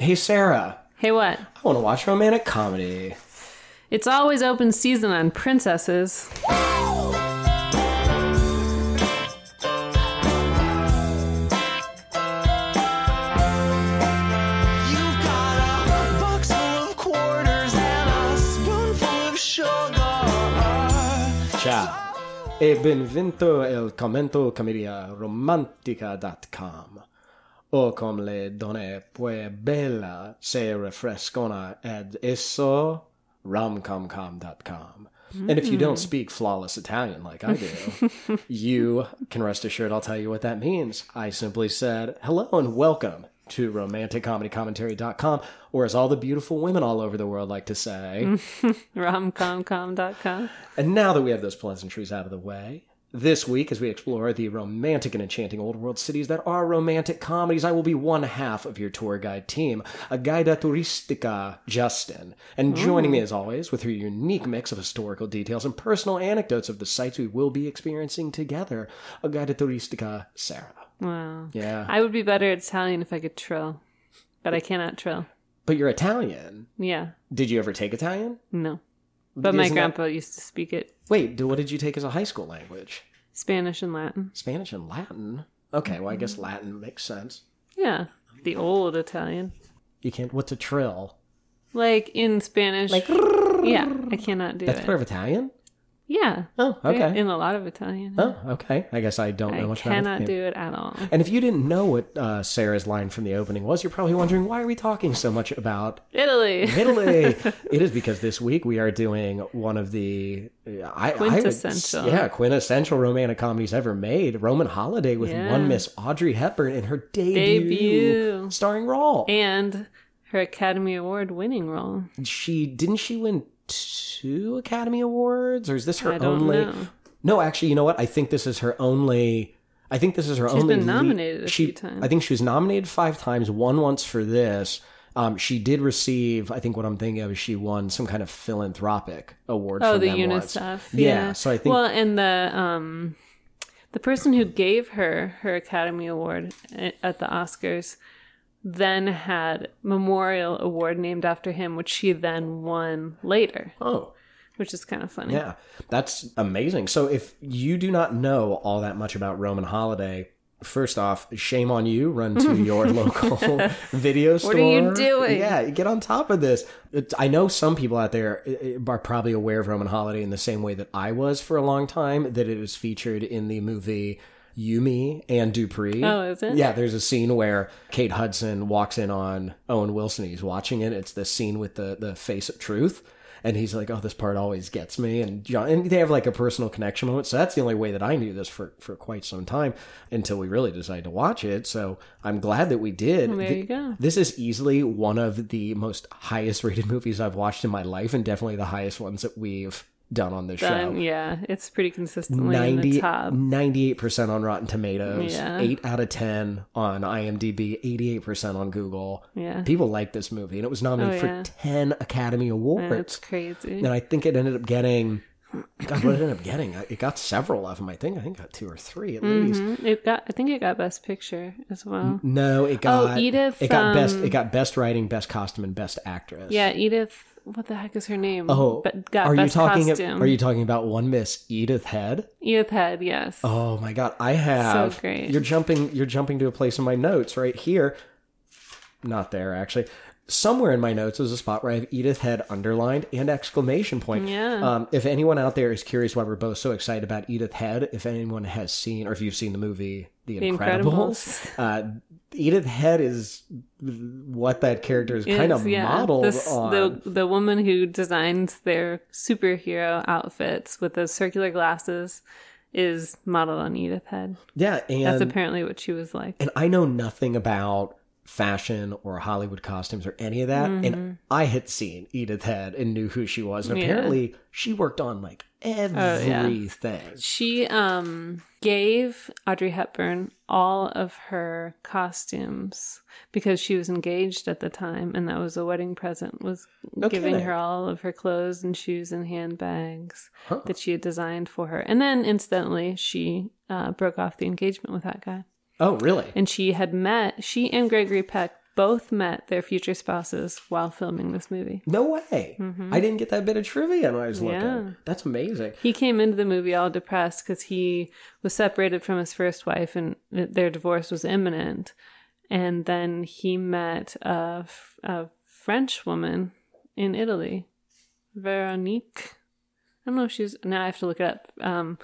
Hey, Sarah, Hey, what? I want to watch romantic comedy. It's always open season on princesses. You've got a box full of quarters and a spoonful of sugar. Ciao. E benvenuto al commento commedia romantica.com. O come le donne pue bella se refrescona ed esso romcomcom.com. And if you don't hmm. speak flawless Italian like I do, you can rest assured I'll tell you what that means. I simply said, hello and welcome to romanticcomedycommentary.com, or as all the beautiful women all over the world like to say, Romcomcom.com. and now that we have those pleasantries out of the way, this week, as we explore the romantic and enchanting old world cities that are romantic comedies, I will be one half of your tour guide team, a guida turistica, Justin. And joining me as always with her unique mix of historical details and personal anecdotes of the sites we will be experiencing together, a guida turistica, Sarah. Wow. Yeah. I would be better at Italian if I could trill, but I cannot trill. But you're Italian. Yeah. Did you ever take Italian? No. But my Isn't that- grandpa used to speak it Wait, do- what did you take as a high school language? Spanish and Latin. Spanish and Latin? Okay, well, I guess Latin makes sense. Yeah. The old Italian. You can't. What's a trill? Like in Spanish. Like, yeah. I cannot do that's it. part of Italian? Yeah. Oh, okay. In a lot of Italian. Oh, okay. I guess I don't know I much about it. I cannot do it at all. And if you didn't know what uh, Sarah's line from the opening was, you're probably wondering why are we talking so much about Italy. Italy? it is because this week we are doing one of the I, I would, Quintessential. yeah, quintessential romantic comedies ever made. Roman Holiday with Yeah. one Miss Audrey Hepburn in her debut, Debut. starring role. and her Academy Award winning role. she didn't she win two Academy Awards, or is this her I only? No, actually, you know what? I think this is her only. I think this is her She's only. been lead- nominated a she, few times. I think she was nominated five times. One once for this. Um, she did receive. I think what I'm thinking of is she won some kind of philanthropic award. Oh, the once. UNICEF. Yeah, so I think- Well, and the um, the person who gave her her Academy Award at the Oscars then had memorial award named after him, which she then won later, Oh, which is kind of funny. yeah, that's amazing. So if you do not know all that much about Roman Holiday. First off, shame on you. Run to your local video store. What are you doing? Yeah, get on top of this. I know some people out there uh, are probably aware of Roman Holiday in the same way that I was for a long time. That it was featured in the movie You, Me and Dupree. Oh, is it? Yeah, there's a scene where Kate Hudson walks in on Owen Wilson. He's watching it. It's the scene with the the face of truth. And he's like, "Oh, this part always gets me." And John, and they have like a personal connection moment. So that's the only way that I knew this for for quite some time until we really decided to watch it. So I'm glad that we did. Well, there Th- you go. This is easily one of the most highest rated movies I've watched in my life, and definitely the highest ones that we've done on this show. Yeah, it's pretty consistently in 90, the top. 98% on Rotten Tomatoes, Yeah. 8 out of 10 on IMDb, 88% on Google. Yeah. People like this movie, and it was nominated Oh, yeah. for 10 Academy Awards. crazy. And I think it ended up getting, God, what it end up getting? It got several of them, I think. I think it got two or three at least. Mhm. It got. I think it got Best Picture as well. No, it got, Oh, Edith, it got best, um, it got best writing, best costume, and best actress. Yeah, Edith. What the heck is her name? Oh, but got are you best talking? costume. Are you talking about one Miss Edith Head? Edith Head? Yes. Oh my god, I have. So great. You're jumping. You're jumping to a place in my notes right here. Not there actually. Somewhere in my notes is a spot where I have Edith Head underlined and exclamation point. Yeah. Um, if anyone out there is curious why we're both so excited about Edith Head, if anyone has seen or if you've seen the movie The, The Incredibles, uh, Edith Head is what that character is kind of yeah, modeled this- on. The the woman who designs their superhero outfits with those circular glasses is modeled on Edith Head. yeah, and That's apparently what she was like. and I know nothing about fashion or Hollywood costumes or any of that. And I had seen Edith Head and knew who she was. And Mm-hmm. Yeah. Oh, apparently she worked on like everything. She um gave Audrey Hepburn all of her costumes because she was engaged at the time and that was a wedding present was giving her all of her clothes and shoes and handbags Huh. that she had designed for her. And then incidentally she uh, broke off the engagement with that guy. Oh, really? And she had met she and Gregory Peck both met their future spouses while filming this movie. No way. I didn't get that bit of trivia when I was looking. Yeah. That's amazing. He came into the movie all depressed because he was separated from his first wife and their divorce was imminent. And then he met a, a French woman in Italy, Veronique. I don't know if she's, now I have to look it up. Um,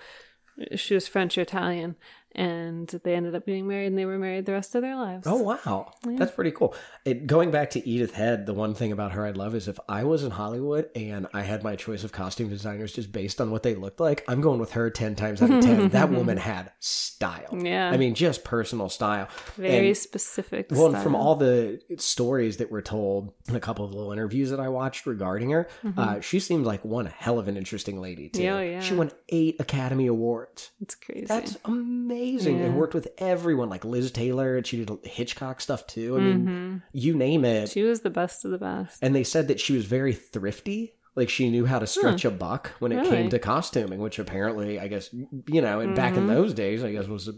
she was French or Italian. And they ended up being married and they were married the rest of their lives. Oh wow, that's pretty cool. It, going back to Edith Head, the one thing about her I love is if I was in Hollywood and I had my choice of costume designers just based on what they looked like, I'm going with her ten times out of ten. that woman had style. Yeah. I mean just personal style. Very And- specific. Well, and from all the stories that were told in a couple of little interviews that I watched regarding her, uh, she seemed like one hell of an interesting lady too. Mm-hmm. Yeah, yeah. She won eight Academy Awards. It's crazy. That's amazing. And Yeah. worked with everyone like Liz Taylor. And she did Hitchcock stuff too. I mean, you name it. Mm-hmm. she was the best of the best. and they said that she was very thrifty. Like she knew how to stretch a buck when it Really? came to costuming, which apparently, I guess, you know, and back in those days, I guess was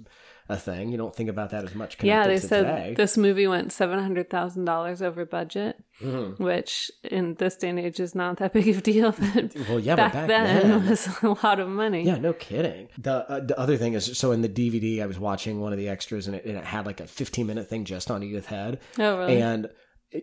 a, thing. You don't think about that as much. Yeah, they said today. this movie went seven hundred thousand dollars over budget, Mm-hmm. which in this day and age is not that big of a deal. But Well, yeah, back, but back then, then, was a lot of money. Yeah, no kidding. The uh, the other thing is, so in the DVD, I was watching one of the extras, and it, and it had like a 15 minute thing just on Edith Head. Oh, really? And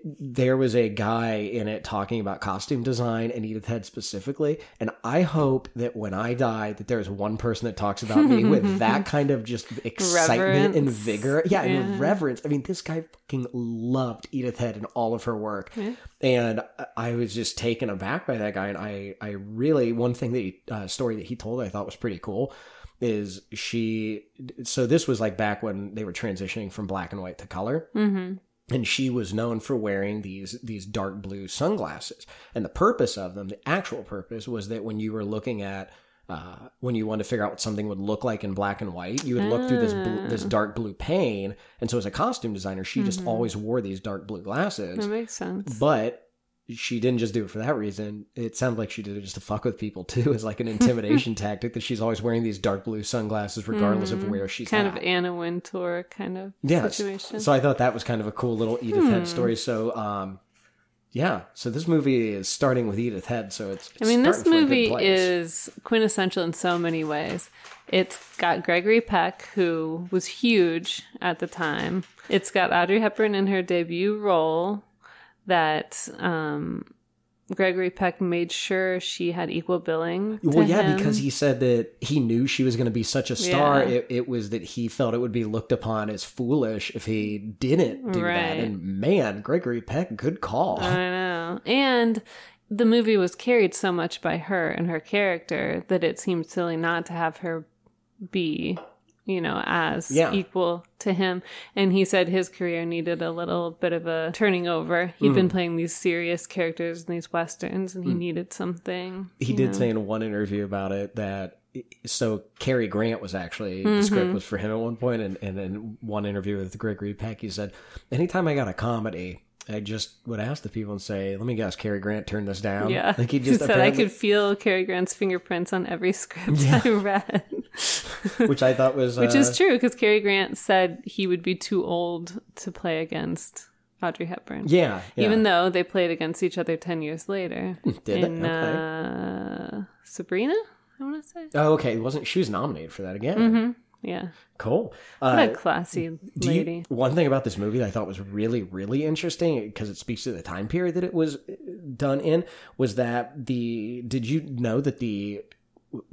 there was a guy in it talking about costume design and Edith Head specifically. And I hope that when I die, that there's one person that talks about me with that kind of just excitement and vigor. Yeah, and reverence. I mean, this guy fucking loved Edith Head and all of her work. And I- I was just taken aback by that guy. And I, I really, one thing that he, uh, story that he told I thought was pretty cool is she, so this was like back when they were transitioning from black and white to color Mm-hmm. And she was known for wearing these these dark blue sunglasses and the purpose of them the actual purpose was that when you were looking at uh, when you wanted to figure out what something would look like in black and white, you would look through this blue, this dark blue pane. And so, as a costume designer, she just always wore these dark blue glasses. That makes sense. But she didn't just do it for that reason. It sounds like she did it just to fuck with people too, as like an intimidation tactic. That she's always wearing these dark blue sunglasses, regardless of where she's kind at. of Anna Wintour kind of Yes. situation. So I thought that was kind of a cool little Edith Head story. So, um, yeah. So this movie is starting with Edith Head. So it's. I mean, this starting from a good movie is quintessential in so many ways. It's got Gregory Peck, who was huge at the time. It's got Audrey Hepburn in her debut role that um, Gregory Peck made sure she had equal billing. Well, yeah, him. because he said that he knew she was going to be such a star. Yeah. It, it was that he felt it would be looked upon as foolish if he didn't do that. And man, Gregory Peck, good call. I know. And the movie was carried so much by her and her character that it seemed silly not to have her be, you know, as Yeah. equal to him. And he said his career needed a little bit of a turning over. he had Mm. been playing these serious characters in these westerns and he needed something. he did know. say in one interview about it that so Cary Grant was actually Mm-hmm. the script was for him at one point, and and in one interview with Gregory Peck, he said, "Anytime I got a comedy." I just would ask the people and say, "Let me guess, Cary Grant turned this down." Yeah. like he just said I could feel Cary Grant's fingerprints on every script I read. which I thought was Which uh, is true because Cary Grant said he would be too old to play against Audrey Hepburn. yeah, yeah. Even though they played against each other 10 years later. Did in? Okay. uh, Sabrina, I want to say. oh, okay, It wasn't she was nominated for that again? Yeah. Cool. What Uh, a classy Do you- lady. one thing about this movie that I thought was really, really interesting because it speaks to the time period that it was uh, done in was that the. Did you know that the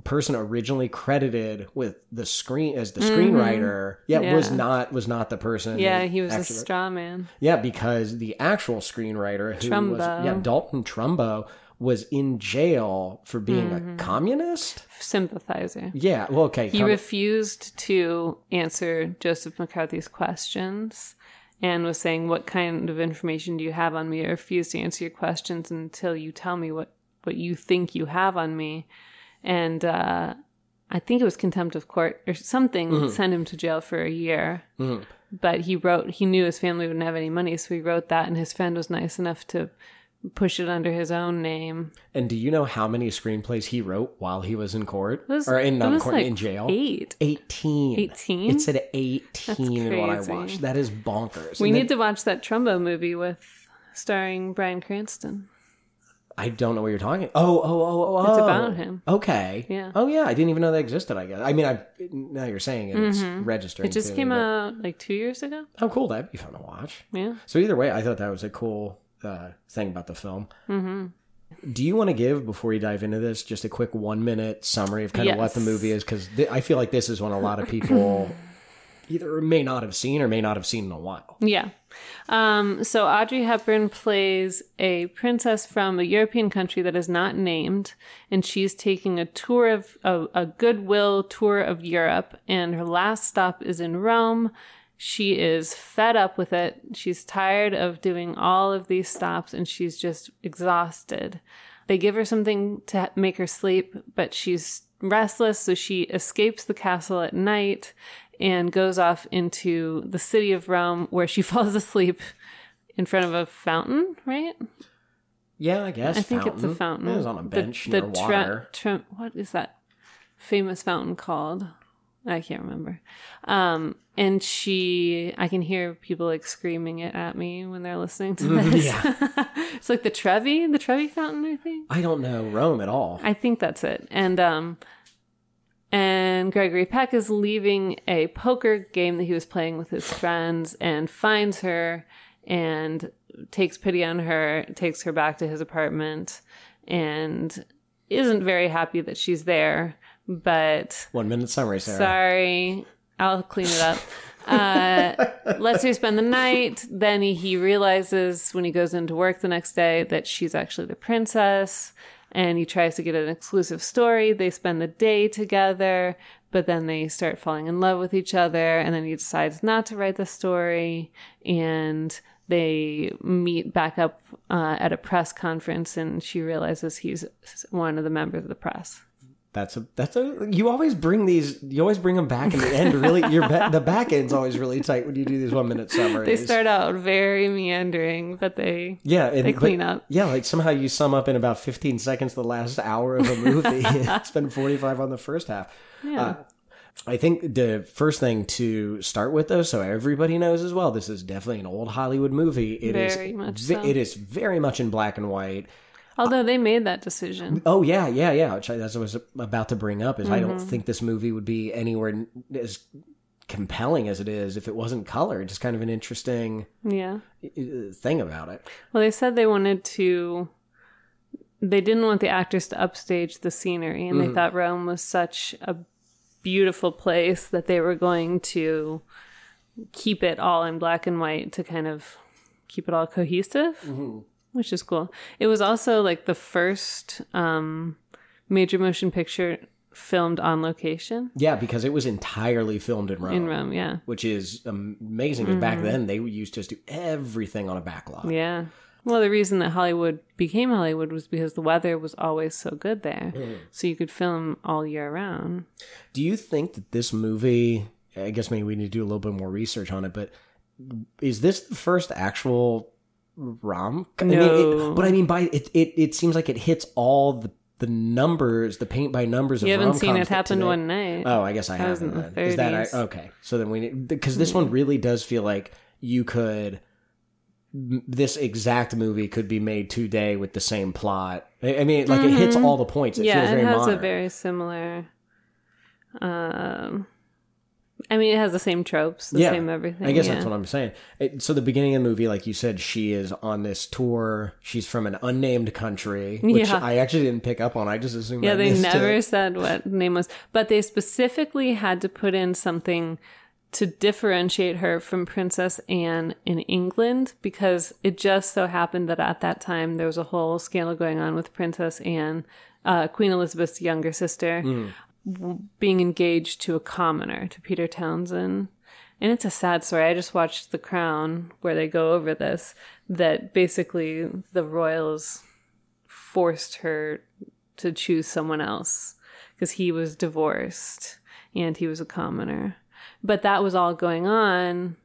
person originally credited with the screen as the screenwriter, yeah, was Mm-hmm. Not was not the person. yeah, he was a straw man. yeah, because the actual screenwriter who was Trumbo. yeah Dalton Trumbo was in jail for being a communist. Sympathizer. Yeah, well, okay, Mm-hmm. He com- refused to answer Joseph McCarthy's questions and was saying, What kind of information do you have on me? I refuse to answer your questions until you tell me what, what you think you have on me. And uh, I think it was contempt of court or something Mm-hmm. sent him to jail for a year. But he wrote, he knew his family wouldn't have any money, so he wrote that, and his friend was nice enough to push it under his own name. And do you know how many screenplays he wrote while he was in court? Was, or in not court like in jail? Eight. 18. 18? It said 18 in what I watched. That is bonkers. We And need then- to watch that Trumbo movie with starring Bryan Cranston. I don't know what you're talking. Oh, oh, oh, oh. It's oh. about him. Okay. Yeah. Oh, yeah. I didn't even know that existed. I guess. I mean, I now you're saying it, it's registering. Mm-hmm. It just to came but- out like two years ago. Oh, cool. That'd be fun to watch. Yeah. So either way, I thought that was a cool uh, thing about the film. Mm-hmm. Do you want to give before you dive into this just a quick one minute summary of kind of what the movie is? Because th- I feel like this is one a lot of people either may not have seen or may not have seen in a while. Yeah. Um, so Audrey Hepburn plays a princess from a European country that is not named, and she's taking a tour of a, a goodwill tour of Europe, and her last stop is in Rome. She is fed up with it. She's tired of doing all of these stops, and she's just exhausted. They give her something to make her sleep, but she's restless, so she escapes the castle at night and goes off into the city of Rome where she falls asleep in front of a fountain, right? Yeah, I guess. I think it's a fountain. It was on a The- bench the near tre- water. tre- what is that famous fountain called? I can't remember. Um, and she, I can hear people like screaming it at me when they're listening to this. yeah. it's like the Trevi, the Trevi fountain, I think. I don't know Rome at all. I think that's it. And um and Gregory Peck is leaving a poker game that he was playing with his friends and finds her and takes pity on her, takes her back to his apartment and isn't very happy that she's there, but One minute summary, Sarah. Sorry, I'll clean it up. Uh, lets her spend the night. Then he, realizes when he goes into work the next day that she's actually the princess, and he tries to get an exclusive story. They spend the day together, but then they start falling in love with each other, and then he decides not to write the story, and they meet back up uh, at a press conference, and she realizes he's one of the members of the press. That's a that's a you always bring these you always bring them back in the end really your ba- the back end's always really tight when you do these one minute summaries. They start out very meandering, but they yeah, and, they but- clean up. Yeah, like somehow you sum up in about 15 seconds the last hour of a movie. Spend 45 on the first half. Yeah. Uh, I think the first thing to start with, though, so everybody knows as well, this is definitely an old Hollywood movie. It is Very much ve- so. It is very much in black and white. Although they made that decision. Oh yeah, yeah, yeah. Which I, that's what I was about to bring up. Is I Mm-hmm. don't think this movie would be anywhere as compelling as it is if it wasn't colored. Just kind of an interesting Yeah. thing about it. Well, they said they wanted to. They didn't want the actors to upstage the scenery, and Mm-hmm. they thought Rome was such a beautiful place that they were going to keep it all in black and white to kind of keep it all cohesive, Mm-hmm. Which is cool. It was also like the first um, major motion picture filmed on location Yeah, because it was entirely filmed in Rome, in Rome. Yeah. which is amazing. Because back then they used to just do everything on a backlot. Mm-hmm. Yeah. Well, the reason that Hollywood became Hollywood was because the weather was always so good there. So you could film all year round. Do you think that this movie? I guess maybe we need to do a little bit more research on it, but is this the first actual rom? I mean, No. it, but I mean, by it, it, it seems like it hits all the the numbers, the paint by numbers. Of the movie. You haven't seen it happen today- one night. Oh, I guess I was haven't. in the then. Is that I, okay? So then we because this one really does feel like you could. This exact movie could be made today with the same plot. I I mean, like it hits all the points. It Mm-hmm. yeah, feels very it has modern. a very similar. Um, I mean, it has the same tropes, the same everything. I guess yeah. that's what I'm saying. It, so the beginning of the movie, like you said, she is on this tour. She's from an unnamed country, which Yeah. I actually didn't pick up on. I just assumed. Yeah, I they never it. said what the name was, but they specifically had to put in something to differentiate her from Princess Anne in England because it just so happened that at that time there was a whole scandal going on with Princess Anne, uh, Queen Elizabeth's younger sister, w- being engaged to a commoner, to Peter Townsend. And it's a sad story. I just watched The Crown where they go over this that basically the royals forced her to choose someone else because he was divorced and he was a commoner. But that was all going on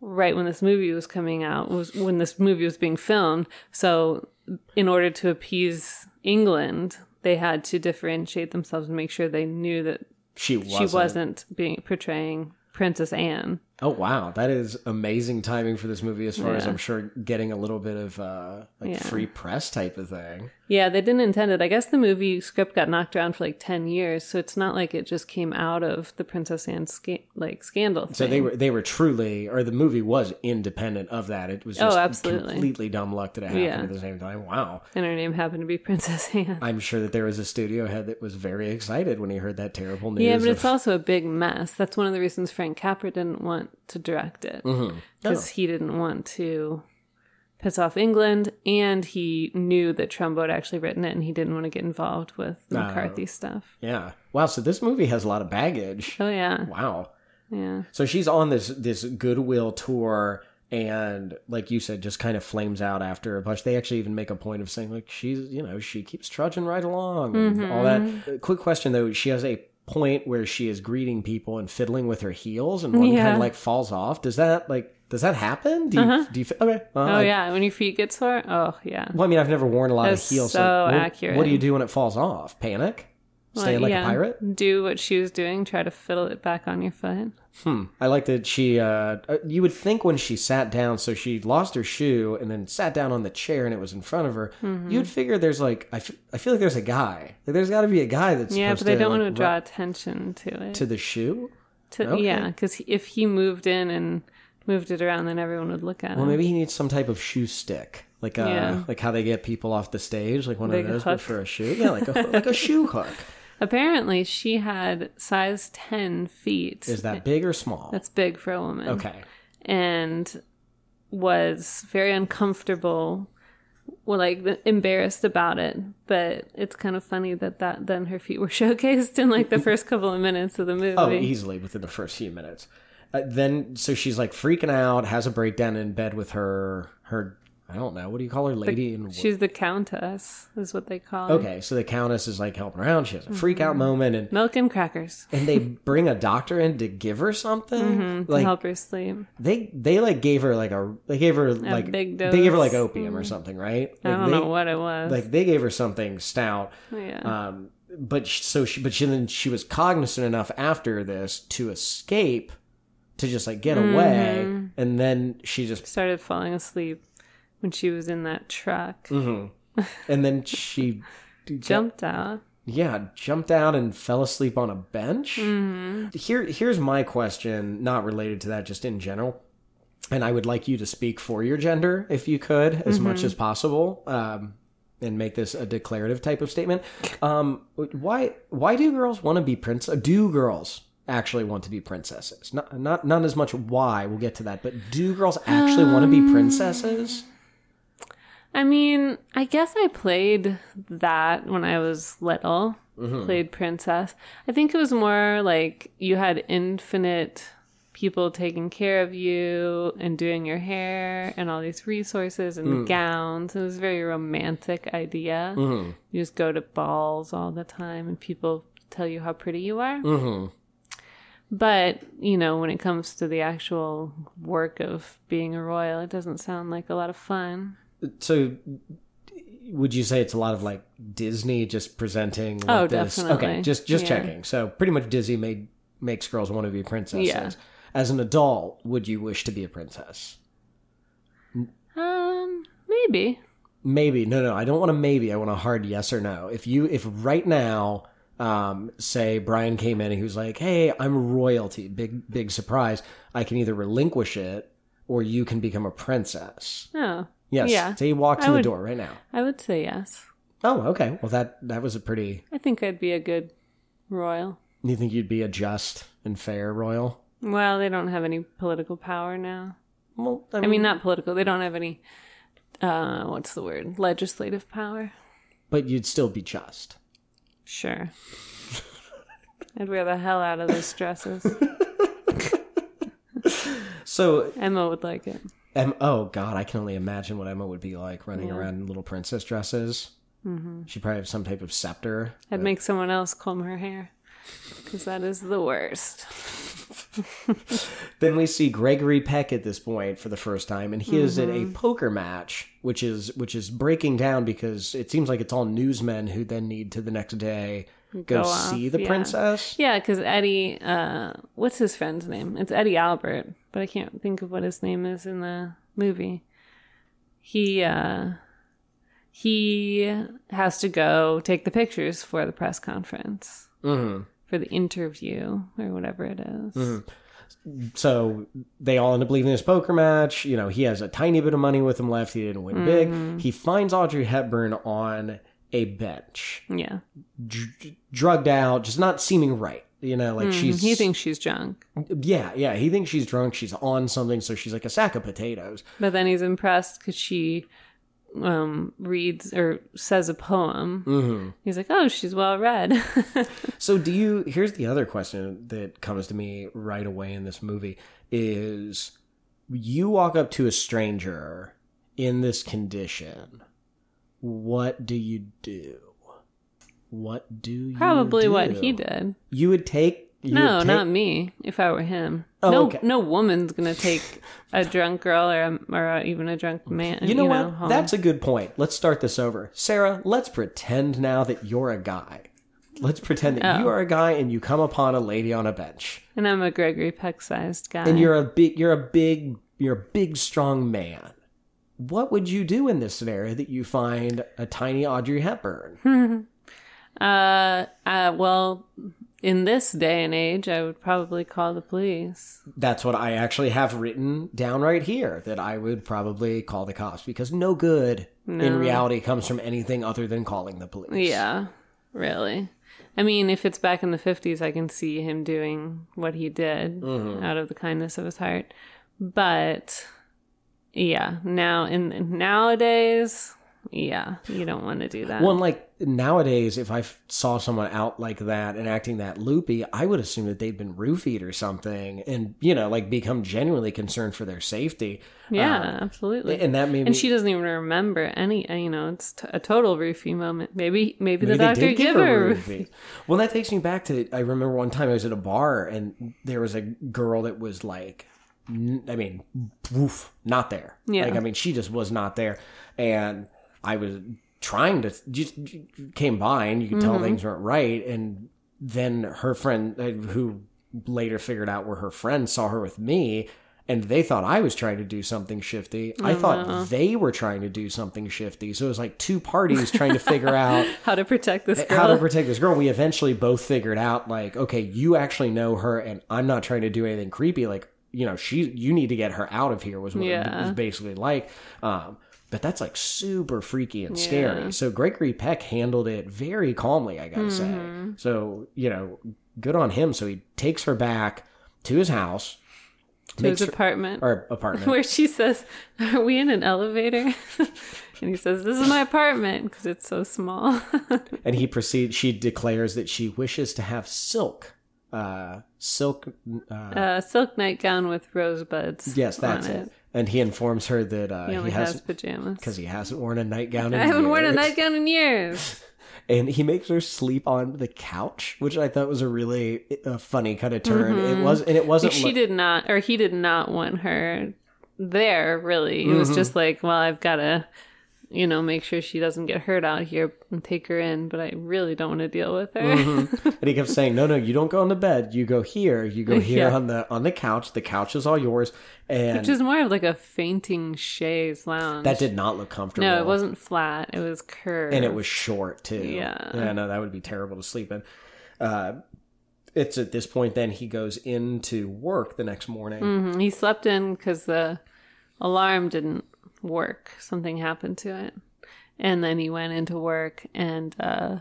right when this movie was coming out, was when this movie was being filmed. So in order to appease England, they had to differentiate themselves and make sure they knew that She wasn't. she wasn't being portraying Princess Anne. Oh wow, that is amazing timing for this movie. As far as I'm sure, getting a little bit of uh, like Yeah. free press type of thing. Yeah, they didn't intend it. I guess the movie script got knocked around for like ten years, so it's not like it just came out of the Princess Anne sca- like scandal. So they were they were truly, or the movie was independent of that. It was Oh, absolutely. completely dumb luck that it happened Yeah. at the same time. Wow, and her name happened to be Princess Anne. I'm sure that there was a studio head that was very excited when he heard that terrible news. Yeah, but of- it's also a big mess. That's one of the reasons Frank Capra didn't want to direct it Mm-hmm. because he didn't want to piss off England, and he knew that Trumbo had actually written it, and he didn't want to get involved with the No. McCarthy stuff. yeah. Wow. So this movie has a lot of baggage. Oh yeah, Wow. yeah. So she's on this this goodwill tour and like you said just kind of flames out after a bunch they actually even make a point of saying like she's you know she keeps trudging right along and all that Uh, quick question though she has a point where she is greeting people and fiddling with her heels and one kind of like falls off does that like does that happen do you, uh-huh. do you okay well, Oh yeah, when your feet get sore. Oh yeah. well, I mean I've never worn a lot That's of heels so what, accurate. what do you do when it falls off panic stay Well, like yeah, a pirate Do what she was doing. Try to fiddle it back on your foot. Hmm. I like that she. Uh, uh, you would think when she sat down, so she lost her shoe and then sat down on the chair and it was in front of her. Mm-hmm. You'd figure there's like I, f- I feel like there's a guy. Like, there's got to be a guy that's Yeah, but they don't want to draw run attention to it. to the shoe. To, Okay. Yeah, because if he moved in and moved it around, then everyone would look at Well, him. maybe he needs some type of shoe stick, like uh, Yeah. like how they get people off the stage, like one Big of those, but for a shoe. Yeah, like a like a shoe hook. Apparently, she had size 10 feet. Is that big or small? That's big for a woman. okay. And was very uncomfortable, like embarrassed about it. But it's kind of funny that, that then her feet were showcased in like the first couple of minutes of the movie. Oh, easily within the first few minutes. Uh, then, so she's like freaking out, has a breakdown in bed with her her. I don't know. What do you call her, lady? in She's the countess, is what they call her. Okay, so the countess is like helping around. She has a freak Mm-hmm. out moment, and Milk and crackers and they bring a doctor in to give her something. Mm-hmm, to help her sleep. they they like gave her like a they gave her like big dose. they gave her like opium or something, right? I Like don't they, know what it was. Like they gave her something stout. yeah. Um, but so she but she then she was cognizant enough after this to escape to just like get away, Mm-hmm. and then she just Started falling asleep when she was in that truck. Mm-hmm. and then she Jumped out. Yeah, jumped out and fell asleep on a bench. Here, here's my question, not related to that, just in general. And I would like you to speak for your gender, if you could, as much as possible, um, and make this a declarative type of statement. Um, why, why do girls want to be prince? Do girls actually want to be princesses? Not, not, not as much why. We'll get to that, but do girls actually want to be princesses? I mean, I guess I played that when I was little. Mm-hmm. Played princess. I think it was more like you had infinite people taking care of you and doing your hair and all these resources and mm. gowns. It was a very romantic idea. Mm-hmm. You just go to balls all the time and people tell you how pretty you are. Mm-hmm. But, you know, when it comes to the actual work of being a royal, it doesn't sound like a lot of fun. So, would you say it's a lot of like Disney just presenting? Like Oh, this? definitely. Okay, just just Yeah. checking. So, pretty much Disney made makes girls want to be princesses. Yeah. As an adult, would you wish to be a princess? Um, maybe. Maybe. No, no. I don't want a maybe. I want a hard yes or no. If you, if right now, um, say Brian came in and he was like, "Hey, I'm royalty. Big, big surprise. I can either relinquish it or you can become a princess." Oh, Yes. Yeah. Say he walks I in would- the door right now. I would say yes. Oh, okay. Well, that that was a pretty. I think I'd be a good royal. You think you'd be a just and fair royal? Well, they don't have any political power now. Well, I I mean, mean, not political. They don't have any. Uh, what's the word? Legislative power. but you'd still be just. Sure. I'd wear the hell out of those dresses. So, Emma would like it. Em- oh god, I can only imagine what Emma would be like running around in little princess dresses. Mm-hmm. She'd probably have some type of scepter. I'd make someone else comb her hair. Because that is the worst. then we see Gregory Peck at this point for the first time, and he is in Mm-hmm. a poker match, which is which is breaking down because it seems like it's all newsmen who then need to the next day go, Go see the yeah. princess. Yeah, because Eddie, uh, what's his friend's name? It's Eddie Albert, but I can't think of what his name is in the movie. He, uh, he has to go take the pictures for the press conference, hmm for the interview, or whatever it is. Mm-hmm. So they all end up leaving this poker match. You know, he has a tiny bit of money with him left. He didn't win Mm-hmm. big. He finds Audrey Hepburn on a bench, Yeah. dr- drugged out, just not seeming right. You know, like she's Mm-hmm. He thinks she's drunk, yeah, yeah. He thinks she's drunk. She's on something, so she's like a sack of potatoes. but then he's impressed because she um reads or says a poem hmm he's like oh she's well read So do you? Here's the other question that comes to me right away in this movie: is you walk up to a stranger in this condition, what do you do? What do you probably what he did You would take. You no, take, not me. If I were him, Oh, no, okay. no woman's gonna take a drunk girl or a, or even a drunk man. You know what? home. That's a good point. Let's start this over. Sarah, let's pretend now that you're a guy. Let's pretend that you Oh. are a guy and you come upon a lady on a bench. and I'm a Gregory Peck-sized guy. and you're a big you're a big you're a big strong man what would you do in this scenario that you find a tiny audrey hepburn uh, uh, well, in this day and age, I would probably call the police. that's what i actually have written down right here that i would probably call the cops because no good in reality comes from anything other than calling the police Yeah, really. I mean, if it's back in the 50s, I can see him doing what he did Mm-hmm. out of the kindness of his heart. But yeah, now in nowadays, yeah, you don't want to do that. well like nowadays if i f- saw someone out like that and acting that loopy i would assume that they'd been roofied or something and you know like become genuinely concerned for their safety yeah, Uh, absolutely. and that made me and she doesn't even remember any. uh, You know, it's t- a total roofie moment. Maybe, maybe, Maybe the doctor gave give her. a a roofie. Well, that takes me back to I remember one time I was at a bar and there was a girl that was like, I mean, woof, not there. Yeah. Like I mean, she just was not there, and I was trying to just came by and you could tell Mm-hmm. things weren't right, and then her friend uh, who later figured out were her friends saw her with me. And they thought I was trying to do something shifty. Oh, I thought they were trying to do something shifty. So it was like two parties trying to figure out How to protect this girl? how to protect this girl. We eventually both figured out like, okay, you actually know her, and I'm not trying to do anything creepy. Like, you know, she, you need to get her out of here. Was what it was basically like. Um, but that's like super freaky and scary. Yeah. So Gregory Peck handled it very calmly, I gotta Mm-hmm. say. So you know, good on him. So he takes her back to his house, to his her- apartment. or apartment. where she says, "Are we in an elevator?" and he says, "This is my apartment because it's so small." and he proceeds. She declares that she wishes to have silk, uh, silk. Uh, a silk nightgown with rosebuds. yes, that's on it. And he informs her that uh, He he, has has pajamas. because he hasn't worn a nightgown. In I haven't worn a nightgown in years. and he makes her sleep on the couch, which I thought was a really uh, funny kind of turn. It was, and it wasn't. she li- did not, or he did not want her there. Really, it was Mm-hmm. just like, well, I've got to, you know, make sure she doesn't get hurt out here and take her in. But I really don't want to deal with her. Mm-hmm. and he kept saying, "No, no, you don't go on the bed. You go here. You go here Yeah. on the on the couch. The couch is all yours." And Which is more of like a fainting chaise lounge. that did not look comfortable. No, it wasn't flat. It was curved. and it was short too. Yeah. yeah. No, that would be terrible to sleep in. Uh, it's at this point then he goes into work the next morning. Mhm. He slept in because the alarm didn't work. Something happened to it. And then he went into work and uh,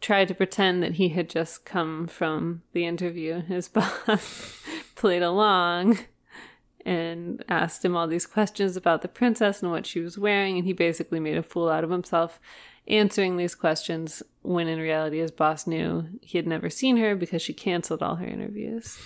tried to pretend that he had just come from the interview. His boss played along and asked him all these questions about the princess and what she was wearing. And he basically made a fool out of himself answering these questions when in reality his boss knew he had never seen her because she canceled all her interviews.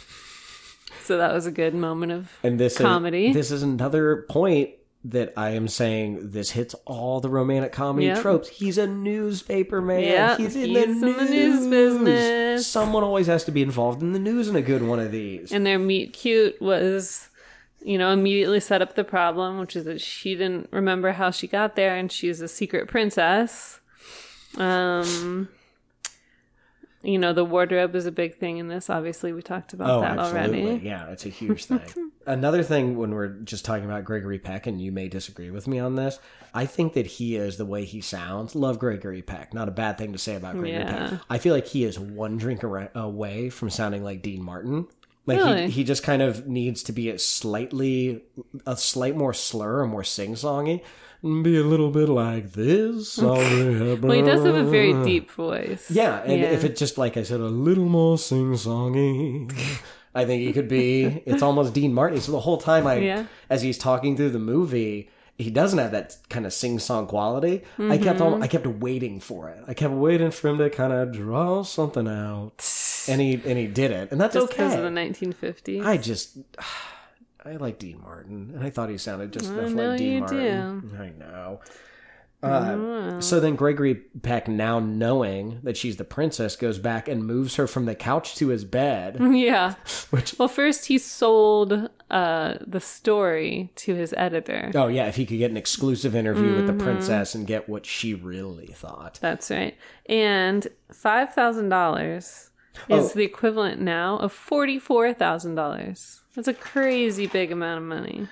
So that was a good moment of And this Comedy. Is, this is another point that I am saying this hits all the romantic comedy Yep. tropes. He's a newspaper man. Yep, he's in, he's the, in news. the news business. Someone always has to be involved in the news in a good one of these. And their meet cute was, you know, immediately set up the problem, which is that she didn't remember how she got there and she's a secret princess. Um, you know, the wardrobe is a big thing in this. Obviously, we talked about Oh, that absolutely. already. Yeah, it's a huge thing. Another thing when we're just talking about Gregory Peck, and you may disagree with me on this, I think that he is the way he sounds. Love Gregory Peck. Not a bad thing to say about Gregory Yeah. Peck. I feel like he is one drink away from sounding like Dean Martin. Like Really? he, he just kind of needs to be a slightly a slight more slur or more sing songy. Be a little bit like this. Well, he does have a very deep voice. Yeah, and Yeah. if it just like I said, a little more sing songy, I think he could be. It's almost Dean Martin. So the whole time I, Yeah. as he's talking through the movie, he doesn't have that kind of sing song quality. I kept mm-hmm. on, I kept waiting for it. I kept waiting for him to kind of draw something out, and he and he did it, and that's just okay. because of the 1950s. I just. I like Dean Martin, and I thought he sounded just enough like Dean Martin. I know. Uh, so then Gregory Peck, now knowing that she's the princess, goes back and moves her from the couch to his bed. yeah. Which, Well, first he sold uh, the story to his editor. oh yeah, if he could get an exclusive interview with Mm-hmm. the princess and get what she really thought. That's right. And five thousand dollars is Oh. the equivalent now of forty-four thousand dollars. That's a crazy big amount of money.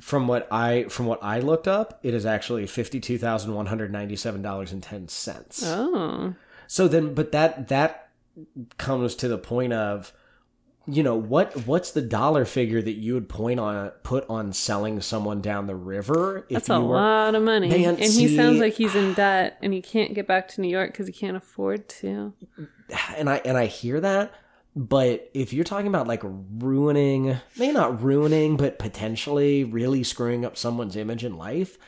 From what I from what I looked up, it is actually fifty two thousand one hundred ninety seven dollars and ten cents. Oh, So then, but that that comes to the point of, you know, what what's the dollar figure that you would point on put on selling someone down the river if that's a were lot of money. Man, and he sounds like he's in debt and he can't get back to New York because he can't afford to. and I and I hear that, but if you're talking about like ruining, maybe not ruining, but potentially really screwing up someone's image in life,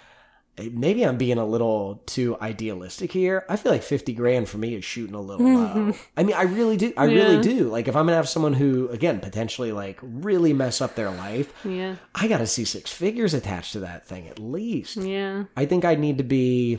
eh, maybe I'm being a little too idealistic here. I feel like 50 grand for me is shooting a little low. I mean, I really do. I really do. Like if I'm going to have someone who again potentially like really mess up their life, Yeah, I got to see six figures attached to that thing at least. yeah. I think I need to be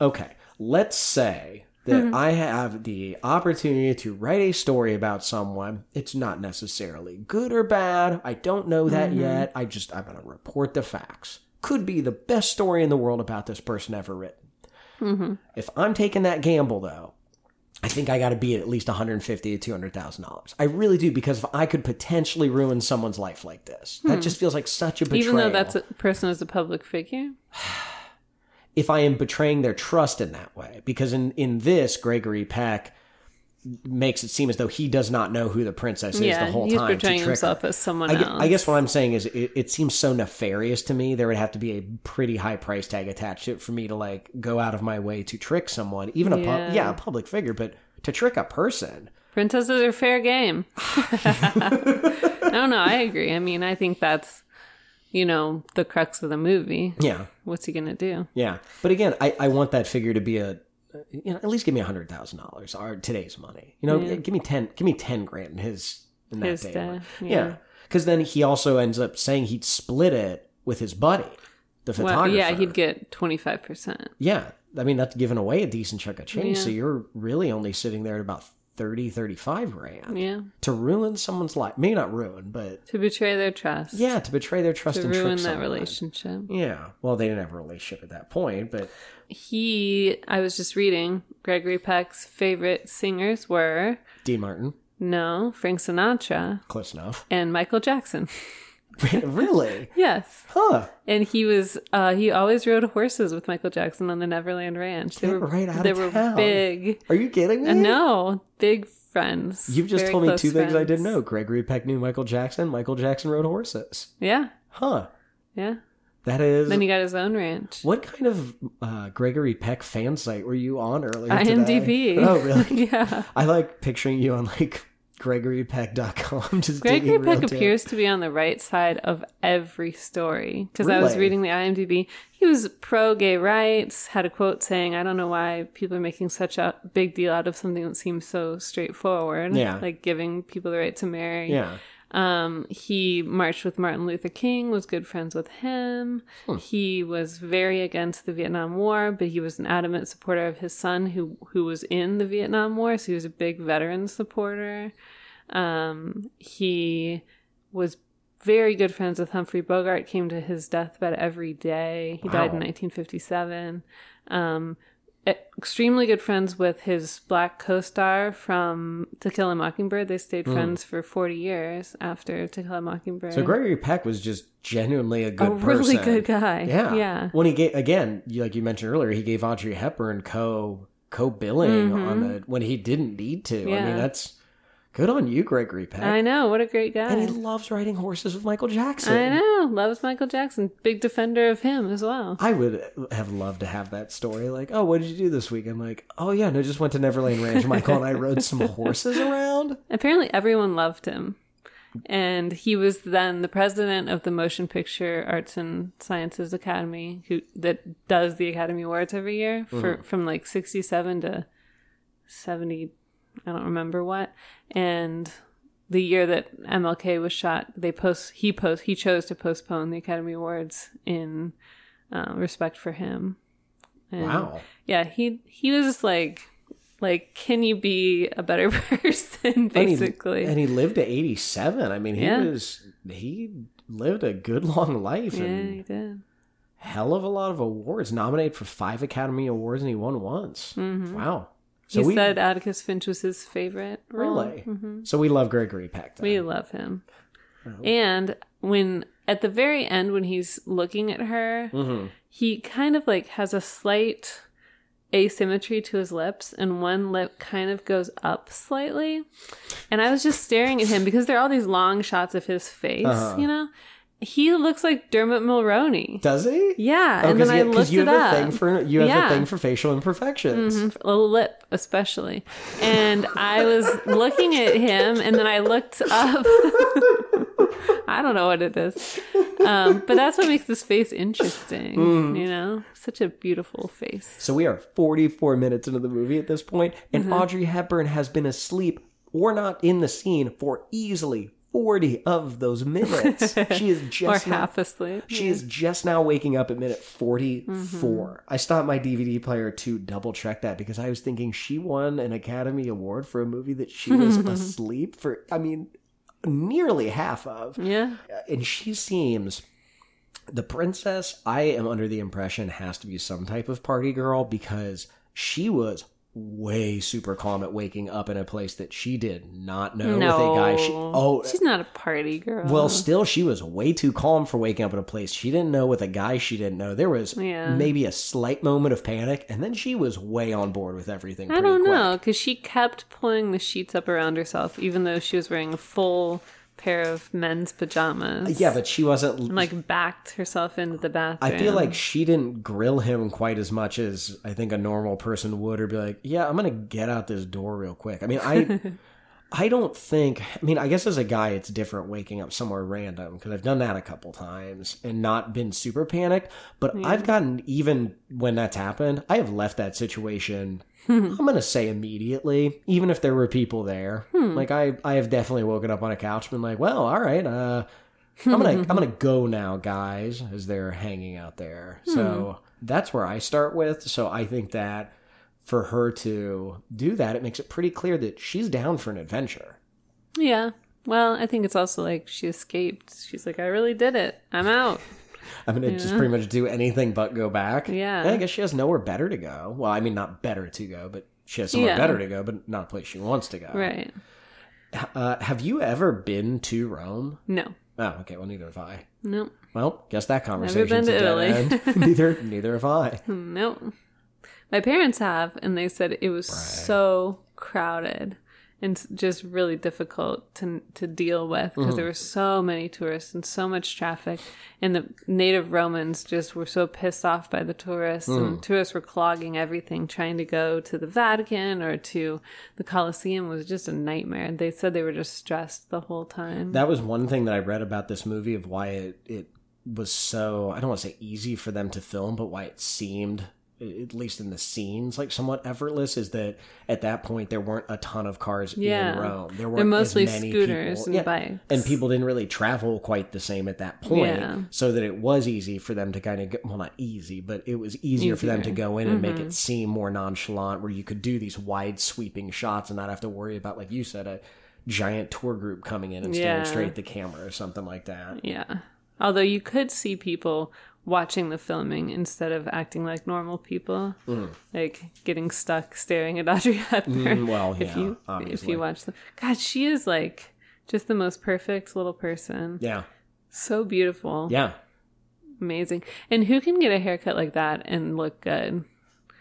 okay. Let's say that mm-hmm. I have the opportunity to write a story about someone. It's not necessarily good or bad. I don't know that mm-hmm. yet. I just I'm going to report the facts. Could be the best story in the world about this person ever written. Mm-hmm. If I'm taking that gamble though, I think I got to be at least 150 to 200 thousand dollars. I really do because if I could potentially ruin someone's life like this, that hmm. just feels like such a betrayal. Even though that's a person is a public figure. if I am betraying their trust in that way. Because in, in this, Gregory Peck makes it seem as though he does not know who the princess is Yeah, the whole he's time. to portraying trick himself her. as someone I, else. I guess what I'm saying is it, it seems so nefarious to me. There would have to be a pretty high price tag attached to it for me to like go out of my way to trick someone, even a pub- Yeah. yeah a public figure, but to trick a person. Princesses are fair game. no, no, I agree. I mean, I think that's, you know, the crux of the movie. Yeah, What's he gonna do? yeah. But again, I, I want that figure to be a you know at least give me a hundred thousand dollars or today's money. You know, give me ten give me ten grand in his in that His day. day, Yeah, yeah. because then he also ends up saying he'd split it with his buddy, the Well, photographer. yeah, he'd get twenty five percent. Yeah, I mean that's giving away a decent chunk of change. Yeah. So you're really only sitting there at about 30, 35 grand Yeah, to ruin someone's life. Maybe not ruin, but to betray their trust. yeah, to betray their trust to and ruin that someone. relationship. Yeah, well, they didn't have a relationship at that point, but He, I was just reading. Gregory Peck's favorite singers were Dean Martin, no Frank Sinatra close enough. and Michael Jackson. really? yes. Huh? And he was uh he always rode horses with Michael Jackson on the Neverland Ranch. They were right out they of were town. big. Are you kidding me? Uh, no, big friends. You've just told me two things I didn't know. Gregory Peck knew Michael Jackson. Michael Jackson rode horses. Yeah, Huh? yeah. That is. Then he got his own ranch. What kind of uh, Gregory Peck fan site were you on earlier IMDb. today? Oh, really? yeah. I like picturing you on like GregoryPeck.com. Just Gregory Peck appears to be on the right side of every story. Because I was reading the IMDb. He was pro gay rights, had a quote saying, I don't know why people are making such a big deal out of something that seems so straightforward. Yeah. Like giving people the right to marry. Yeah. Um, he marched with Martin Luther King, was good friends with him. He was very against the Vietnam War, but he was an adamant supporter of his son who who was in the Vietnam War, so he was a big veteran supporter. Um, he was very good friends with Humphrey Bogart, came to his deathbed every day. He died in 1957. Um, extremely good friends with his black co-star from To Kill a Mockingbird. They stayed friends for 40 years after To Kill a Mockingbird. So Gregory Peck was just genuinely a good a person. really good guy. Yeah. Yeah. When he gave again, like you mentioned earlier, he gave Audrey Hepburn co co billing on the when he didn't need to. I mean, Mm-hmm. That's good on you, Gregory Peck. I know. What a great guy. and he loves riding horses with Michael Jackson. I know. Loves Michael Jackson. Big defender of him as well. I would have loved to have that story. Like, oh, what did you do this week? I'm like, oh yeah, no, just went to Neverland Ranch. Michael and I rode some horses around. Apparently, everyone loved him. And he was then the president of the Motion Picture Arts and Sciences Academy, who that does the Academy Awards every year for mm-hmm. from like sixty seven to seventy, I don't remember what. And the year that MLK was shot, they post he post he chose to postpone the Academy Awards in uh, respect for him. And Wow. yeah, he he was like like can you be a better person And he- basically. and he lived to 87. I mean, he Yeah. was he lived a good long life yeah, and he did. hell of a lot of awards. Nominated for five Academy Awards and he won once. Wow. So Mm-hmm. he we said Atticus Finch was his favorite. role. really. So we love Gregory Peck. then. We love him. And when at the very end when he's looking at her, Mm-hmm. he kind of like has a slight asymmetry to his lips and one lip kind of goes up slightly. And I was just staring at him because there are all these long shots of his face, Uh-huh. you know? He looks like Dermot Mulroney. Does he? Yeah, Oh, and then I you- 'cause looked you it have up. a thing for you have Yeah. a thing for facial imperfections. Mhm, a lip especially and i was looking at him and then i looked up i don't know what it is um, but that's what makes this face interesting Mm. you know such a beautiful face So we are 44 minutes into the movie at this point, and Mm-hmm. Audrey Hepburn has been asleep or not in the scene for easily 40 of those minutes. she is or just now, half asleep she is just now waking up at minute 44. Mm-hmm. I stopped my DVD player to double check that because I was thinking she won an Academy Award for a movie that she was asleep for, I mean, nearly half of. yeah And she seems the princess, I am under the impression has to be some type of party girl because she was way super calm at waking up in a place that she did not know no with a guy. She, oh, she's not a party girl well, still, she was way too calm for waking up in a place she didn't know with a guy she didn't know. There was Yeah. maybe a slight moment of panic, and then she was way on board with everything. i don't quick. know because she kept pulling the sheets up around herself even though she was wearing a full pair of men's pajamas Yeah, but she wasn't and like backed herself into the bathroom I feel like she didn't grill him quite as much as I think a normal person would, or be like, "Yeah, I'm gonna get out this door real quick." I mean, I, I don't think. I mean, I guess as a guy, it's different waking up somewhere random because I've done that a couple times and not been super panicked. But I've gotten even when that's happened, I have left that situation. Hmm. I'm gonna say immediately, even if there were people there. Hmm. Like I, I have definitely woken up on a couch and been like, "Well, all right, uh." I'm gonna hmm. I'm gonna go now, guys, as they're hanging out there. So that's where I start with. So I think that for her to do that, it makes it pretty clear that she's down for an adventure. Yeah. Well, I think it's also like she escaped. She's like, I really did it. I'm out. I'm gonna just pretty much do anything but go back. Yeah. And I guess she has nowhere better to go. Well, I mean, not better to go, but she has somewhere Yeah. better to go, but not a place she wants to go. Right. Uh, have you ever been to Rome? No. Oh, okay. Well, neither have I. No. Well, guess that conversation. been to Italy. neither, neither have I. No. My parents have, and they said it was so crowded and just really difficult to to deal with because there mm-hmm. were so many tourists and so much traffic, and the native Romans just were so pissed off by the tourists, and mm. tourists were clogging everything trying to go to the Vatican or to the Colosseum was just a nightmare. They said they were just stressed the whole time. That was one thing that I read about this movie of why it, it was so I don't want to say easy for them to film, but why it seemed at least in the scenes, like somewhat effortless. Is that at that point there weren't a ton of cars Yeah. in Rome. There weren't mostly as many scooters people. and bikes. and people didn't really travel quite the same at that point. Yeah. So that it was easy for them to kind of go, well, not easy, but it was easier, for them to go in and make Mm-hmm. it seem more nonchalant, where you could do these wide sweeping shots and not have to worry about, like you said, a giant tour group coming in and staring Yeah. straight at the camera or something like that. Yeah. Although you could see people watching the filming instead of acting like normal people, like getting stuck staring at Audrey Hepburn. Mm, well, if yeah, you if you watch the God, she is like just the most perfect little person. Yeah, So beautiful, yeah. amazing. And who can get a haircut like that and look good?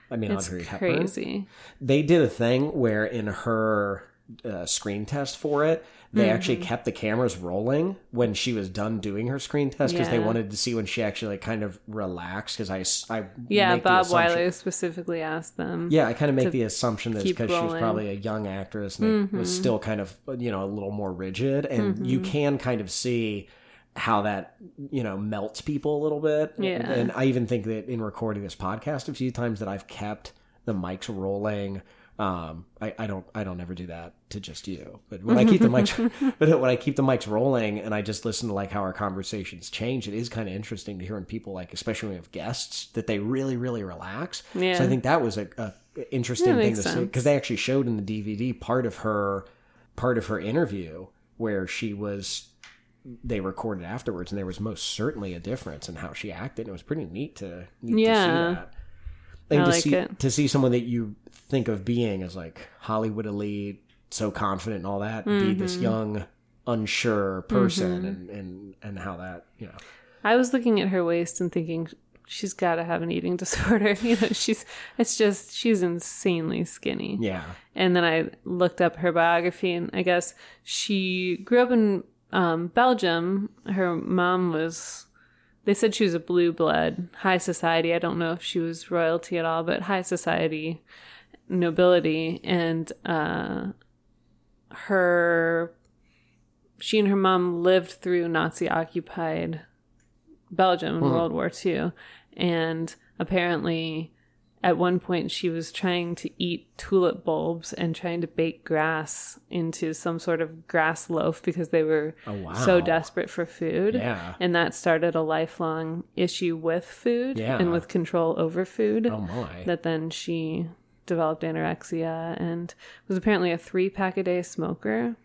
I mean, It's Audrey Hepburn. crazy. They did a thing where in her uh, screen test for it, they Mm-hmm. actually kept the cameras rolling when she was done doing her screen test because they wanted to see when she actually like kind of relaxed. Because I, I Yeah, Bob Wyler specifically asked them. Yeah, I kind of make the assumption that because she was. Mm-hmm. probably a young actress and it was still kind of you know a little more rigid, and you can kind of see how that you know melts people a little bit. Yeah. and I even think that in recording this podcast a few times that I've kept the mics rolling. Um, I, I don't I don't ever do that to just you, but when I keep the mics, but when I keep the mics rolling and I just listen to like how our conversations change, it is kind of interesting to hear when people like, especially when we have guests, that they really really relax. Yeah. So I think that was a, a interesting That thing to makes see because they actually showed in the DVD part of her part of her interview where she was they recorded afterwards and there was most certainly a difference in how she acted. It was pretty neat to neat Yeah. to see that. And I to like see it. to see someone that you think of being as like Hollywood elite, so confident and all that, be this Mm-hmm. young, unsure person and, and and how that you know I was looking at her waist and thinking she's got to have an eating disorder. You know, she's it's just she's insanely skinny. yeah And then I looked up her biography, and I guess she grew up in um, Belgium. Her mom was. They said she was a blue blood, high society. I don't know if she was royalty at all, but high society, nobility, and uh, her. She and her mom lived through Nazi occupied Belgium in World War II. And apparently, at one point, she was trying to eat tulip bulbs and trying to bake grass into some sort of grass loaf because they were Oh, wow. so desperate for food. Yeah. And that started a lifelong issue with food Yeah. and with control over food. oh my That then she developed anorexia and was apparently a three pack a day smoker.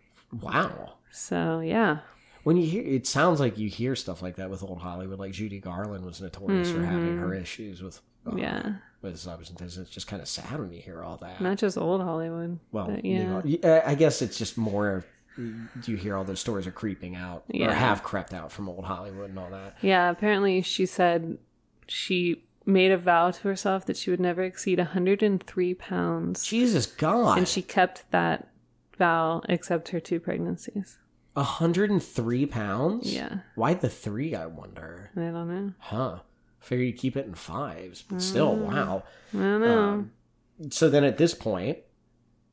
wow. So, yeah. When you hear, it sounds like you hear stuff like that with old Hollywood. Like Judy Garland was notorious for having her issues with, Mm-hmm. Yeah. With. It's just kind of sad when you hear all that. Not just old Hollywood. well, you yeah. know, y- uh, I guess it's just more. do You hear all those stories are creeping out or have crept out from old Hollywood and all that. Yeah, apparently she said she made a vow to herself that she would never exceed 103 pounds. Jesus God, and she kept that vow except her two pregnancies. hundred and three pounds. Yeah. Why the three? I wonder. I don't know. Huh. Figure you keep it in fives, but still, Mm. wow. I know. Um, so then at this point,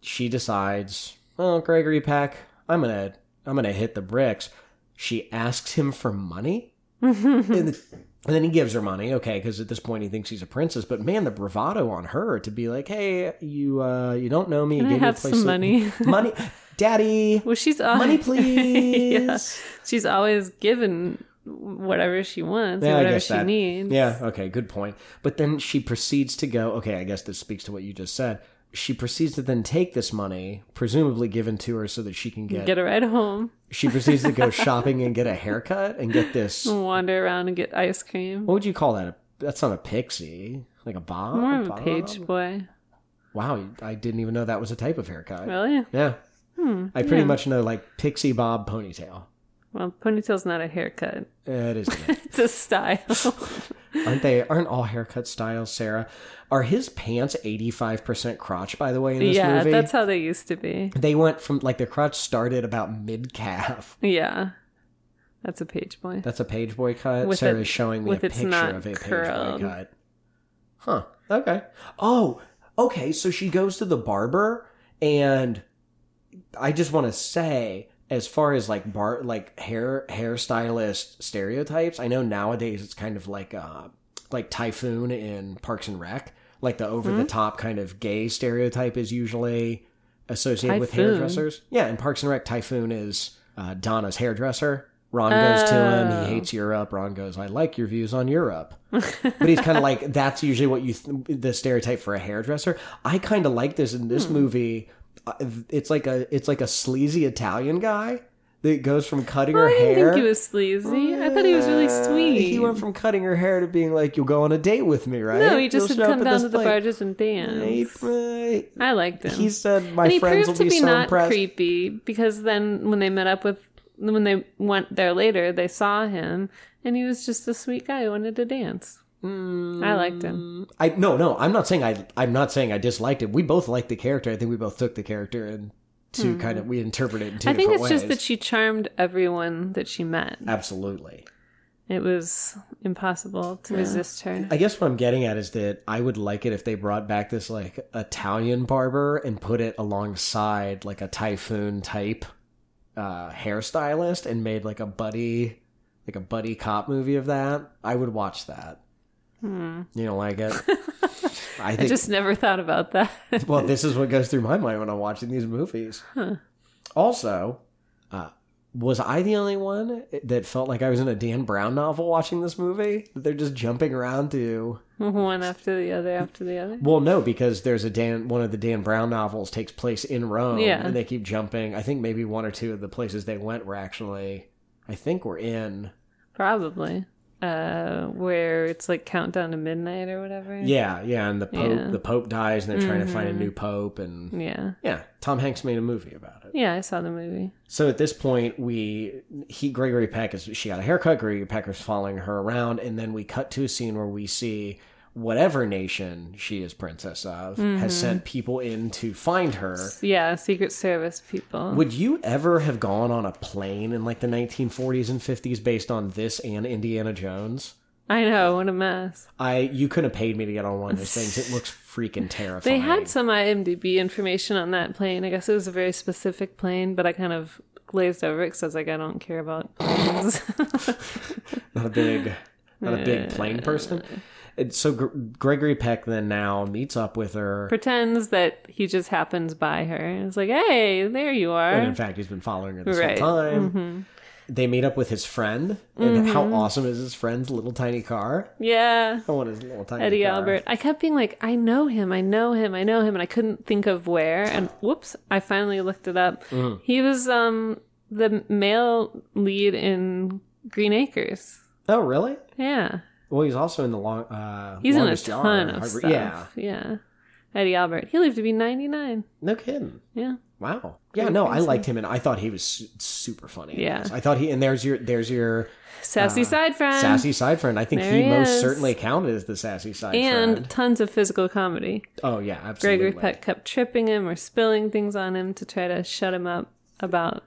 she decides, "Oh, Gregory Peck, I'm gonna, I'm gonna hit the bricks." She asks him for money, and, then- and then he gives her money. Okay, because at this point he thinks she's a princess. But man, the bravado on her to be like, "Hey, you, uh, you don't know me. Can you I gave me a have place some money? money, daddy, well, she's always, money, please." yeah. She's always given whatever she wants Yeah, or whatever she that- needs. Yeah, okay, good point. But then she proceeds to go, okay, I guess this speaks to what you just said. She proceeds to then take this money, presumably given to her so that she can get. Get a ride home, she proceeds to go shopping and get a haircut and get this. wander around and get ice cream. What would you call that? That's not a pixie. Like a bob? More of a bob? page boy. Wow, I didn't even know that was a type of haircut. Really? Yeah. Hmm, I pretty yeah. much know like pixie bob ponytail. Well, ponytail's not a haircut. It is. It's a style. aren't they? Aren't all haircut styles, Sarah? Are his pants eighty five percent crotch? By the way, in this movie? yeah, movie, that's how they used to be. they went from like the crotch started about mid calf. Yeah. That's a page boy. That's a page boy cut. With Sarah's it- showing me a picture of a page boy cut. Huh. Okay. Oh, okay. So she goes to the barber, and I just want to say, as far as like bar, like hair hairstylist stereotypes, I know nowadays it's kind of like uh like Typhoon in Parks and Rec. Like the over the top kind of gay stereotype is usually associated with hairdressers. Yeah, in Parks and Rec, Typhoon is uh, Donna's hairdresser. Ron goes to him. Oh. He hates Europe. Ron goes, "I like your views on Europe." but he's kind of like that's usually what you th- the stereotype for a hairdresser. I kind of like this in this Hmm. movie. Uh, It's like a it's like a sleazy Italian guy that goes from cutting Well, her I didn't hair. think he was sleazy. I thought he was really Uh, sweet. He went from cutting her hair to being like, "You'll go on a date with me, right?" no, he just You'll would come down to the place." barges and He, dance. uh, I liked him. he said, "My and he friends proved will to be, be so not impressed." creepy because then when they met up with when they went there later, they saw him and he was just a sweet guy who wanted to dance. I liked him. I no, no. I'm not saying I. I'm not saying I disliked it. We both liked the character. I think we both took the character and to kind of we interpret it in two. I think different it's just that she charmed everyone that she met. Absolutely. It was impossible to resist her. I guess what I'm getting at is that I would like it if they brought back this like Italian barber and put it alongside like a typhoon type uh, hairstylist and made like a buddy like a buddy cop movie of that. I would watch that. You don't like it? I Hmm. I just never thought about that. well, this is what goes through my mind when I'm watching these movies. Also, uh, was I the only one that felt like I was in a Dan Brown novel watching this movie? That they're just jumping around to One after the other after the other. Well, no, because there's a Dan. One of the Dan Brown novels takes place in Rome, Yeah. and they keep jumping. I think maybe one or two of the places they went were actually, I think, were in. Probably. Uh where it's like countdown to midnight or whatever. Yeah, yeah, and the pope, Yeah. the pope dies, and they're trying to find a new pope, and Yeah. yeah, Tom Hanks made a movie about it. Yeah, I saw the movie. So at this point, we he Gregory Peck is she got a haircut. Gregory Peck is following her around, and then we cut to a scene where we see whatever nation she is princess of has mm-hmm. sent people in to find her. Yeah, Secret Service people. Would you ever have gone on a plane in like the 1940s and 50s based on this and Indiana Jones? I know, what a mess. I you couldn't have paid me to get on one of those things. It looks freaking terrifying. They had some IMDb information on that plane. I guess it was a very specific plane, but I kind of glazed over it because I was like, I don't care about planes. not a big not a big plane person. And so Gr- Gregory Peck then now meets up with her. Pretends that he just happens by her. It's like, hey, there you are." And in fact, he's been following her this Right. whole time. They meet up with his friend. And how awesome is his friend's little tiny car? Yeah. I want his little tiny Eddie car. Albert. I kept being like, I know him, I know him, I know him, and I couldn't think of where. And whoops, I finally looked it up. Mm. He was um the male lead in Green Acres. Oh, really? Yeah. Well, he's also in the long. Uh, He's in a ton Yard. of stuff. Yeah, Yeah. Eddie Albert. He lived to be 99. no kidding. Yeah. Wow. Yeah, Pretty no, I liked him, and I thought he was su- super funny. Yeah. I thought he and there's your there's your Sassy side friend. Uh, sassy side friend. I think There he, he most certainly counted as the sassy side and friend. tons of physical comedy. Oh yeah, absolutely. Gregory Peck kept tripping him or spilling things on him to try to shut him up about